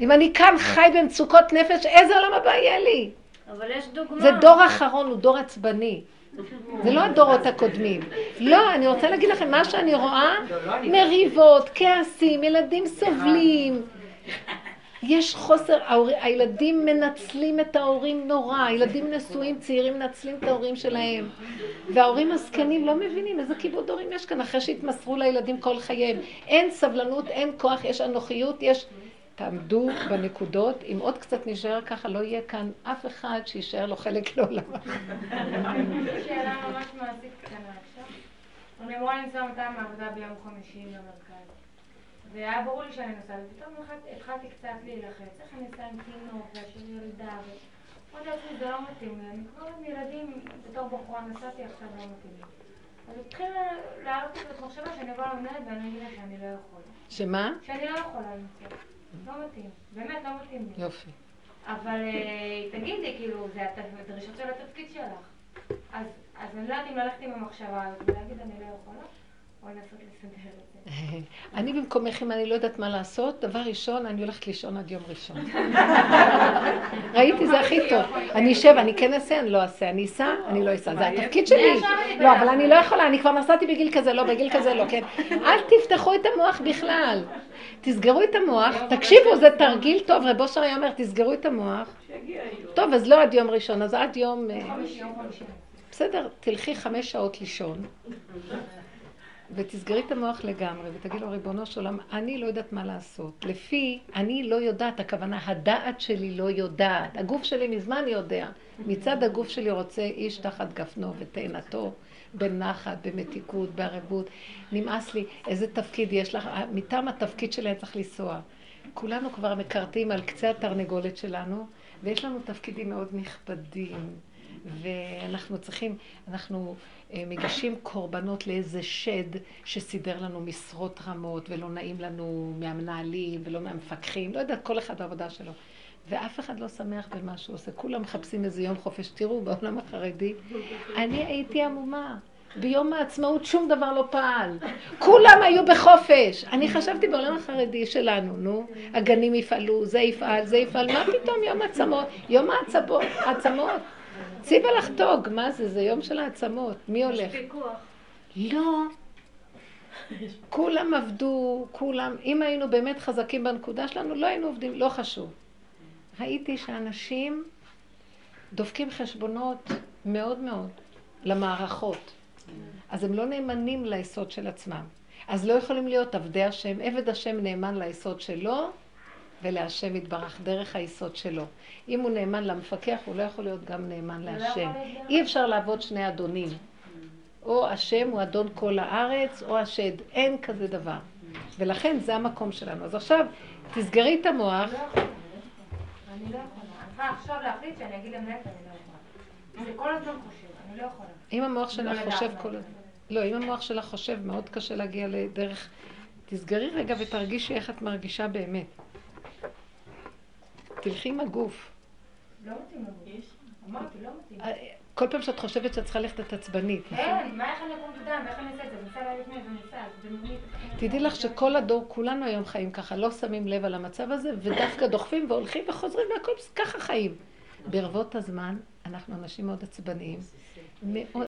אם אני כאן חי במצוקות נפש, איזה עולם הבא יהיה לי? אבל יש דוגמה. זה דור אחרון, הוא דור עצבני. זה לא הדורות הקודמים. לא, אני רוצה להגיד לכם, מה שאני רואה, מריבות, כעסים, ילדים סובלים. יש חוסר, ההור... הילדים מנצלים את ההורים נורא, ילדים נשואים צעירים מנצלים את ההורים שלהם וההורים הזקנים לא מבינים איזה כיבוד הורים יש כאן אחרי שהתמסרו לילדים כל חייהם אין סבלנות, אין כוח, יש אנוכיות, יש... תעמדו בנקודות, אם עוד קצת נשאר ככה לא יהיה כאן אף אחד שישאר לו חלק לעולם. שאלה ממש מעשית קטנה עכשיו. אני אמורה לנסוע מטעם העבודה ביום חמישי למרכז. והיה ברור לי שאני נוסעת, ופתאום התחלתי קצת להילחץ, איך אני אסע עם תינוק, והשני ירידה, ואמרתי לעצמי, זה לא מתאים לי, אני כבר עם ילדים, בתור בחורה נסעתי עכשיו, לא מתאים לי. אז התחיל לעלות לי את המחשבה שאני אבוא למנהלת ואני אגיד לה שאני לא יכולה. שמה? שאני לא יכולה לנסוע. לא מתאים, באמת לא מתאים לי. יופי. אבל אה, תגידי, כאילו, זה הדרישות של התפקיד שלך. אז אני לא יודעת אם ללכת עם המחשבה הזאת ולהגיד אני לא יכולה. [laughs] אני במקומך, אם אני לא יודעת מה לעשות, דבר ראשון, אני הולכת לישון עד יום ראשון. [laughs] ראיתי, זה הכי טוב. אני אשב, אני כן אעשה, אני לא אעשה, אני אסע, אני לא אסע. זה התפקיד שלי. לא, אבל אני לא יכולה, אני כבר נסעתי בגיל כזה, לא, בגיל כזה לא, כן. [laughs] אל תפתחו את המוח בכלל. תסגרו את המוח, תקשיבו, זה תרגיל טוב, רב אושר היה אומר, תסגרו את המוח. טוב, אז לא עד יום ראשון, אז עד יום... אה, בסדר, תלכי חמש שעות לישון. ותסגרי את המוח לגמרי, ותגידי לו, ריבונו של עולם, אני לא יודעת מה לעשות. לפי, אני לא יודעת, הכוונה, הדעת שלי לא יודעת. הגוף שלי מזמן יודע. מצד הגוף שלי רוצה איש תחת גפנו ותאנתו, בנחת, במתיקות, בערבות. נמאס לי, איזה תפקיד יש לך, מטעם התפקיד שלהם צריך לנסוע. כולנו כבר מקרטים על קצה התרנגולת שלנו, ויש לנו תפקידים מאוד נכבדים. ואנחנו צריכים, אנחנו אה, מגישים קורבנות לאיזה שד שסידר לנו משרות רמות ולא נעים לנו מהמנהלים ולא מהמפקחים, לא יודעת, כל אחד בעבודה שלו. ואף אחד לא שמח במה שהוא עושה. כולם מחפשים איזה יום חופש. תראו, בעולם החרדי, אני הייתי עמומה. ביום העצמאות שום דבר לא פעל. כולם היו בחופש. אני חשבתי בעולם החרדי שלנו, נו, הגנים יפעלו, זה יפעל, זה יפעל, מה פתאום יום העצמות? יום העצמות. ציווה לחתוג, מה זה? זה יום של העצמות. מי הולך? יש פיקוח. לא. כולם עבדו, כולם, אם היינו באמת חזקים בנקודה שלנו, לא היינו עובדים, לא חשוב. ראיתי שאנשים דופקים חשבונות מאוד מאוד למערכות. אז הם לא נאמנים ליסוד של עצמם. אז לא יכולים להיות עבדי השם. עבד השם נאמן ליסוד שלו, ולהשם יתברך, דרך היסוד שלו. אם הוא נאמן למפקח, הוא לא יכול להיות גם נאמן לא להשם. אי אפשר לעבוד שני אדונים. או השם הוא אדון כל הארץ, או השד. אין כזה דבר. ולכן זה המקום שלנו. אז עכשיו, תסגרי את המוח. אני לא יכולה. אני לא עכשיו להחליט שאני אגיד למנהלת, אני לא יכולה. זה כל הזמן חושב, אני לא יכולה. אם המוח שלך לא חושב כל הזמן... לא, אם המוח שלך חושב, מאוד קשה להגיע לדרך... תסגרי רגע ותרגישי איך את מרגישה באמת. תלכי עם הגוף. לא מתאים לגוף. אמרתי, לא מתאים. אה, כל פעם שאת חושבת שאת צריכה ללכת את עצבנית, נכון? כן, מה איך אני אקום מוקדם, ואיך אני אעשה את זה, וניסה לה לפני, וניסה, במונית. תדעי לך שכל הדור, כולנו היום חיים ככה, לא שמים לב על המצב הזה, ודווקא דוחפים והולכים וחוזרים, והכל ככה חיים. ברבות הזמן, אנחנו אנשים מאוד עצבניים, מאוד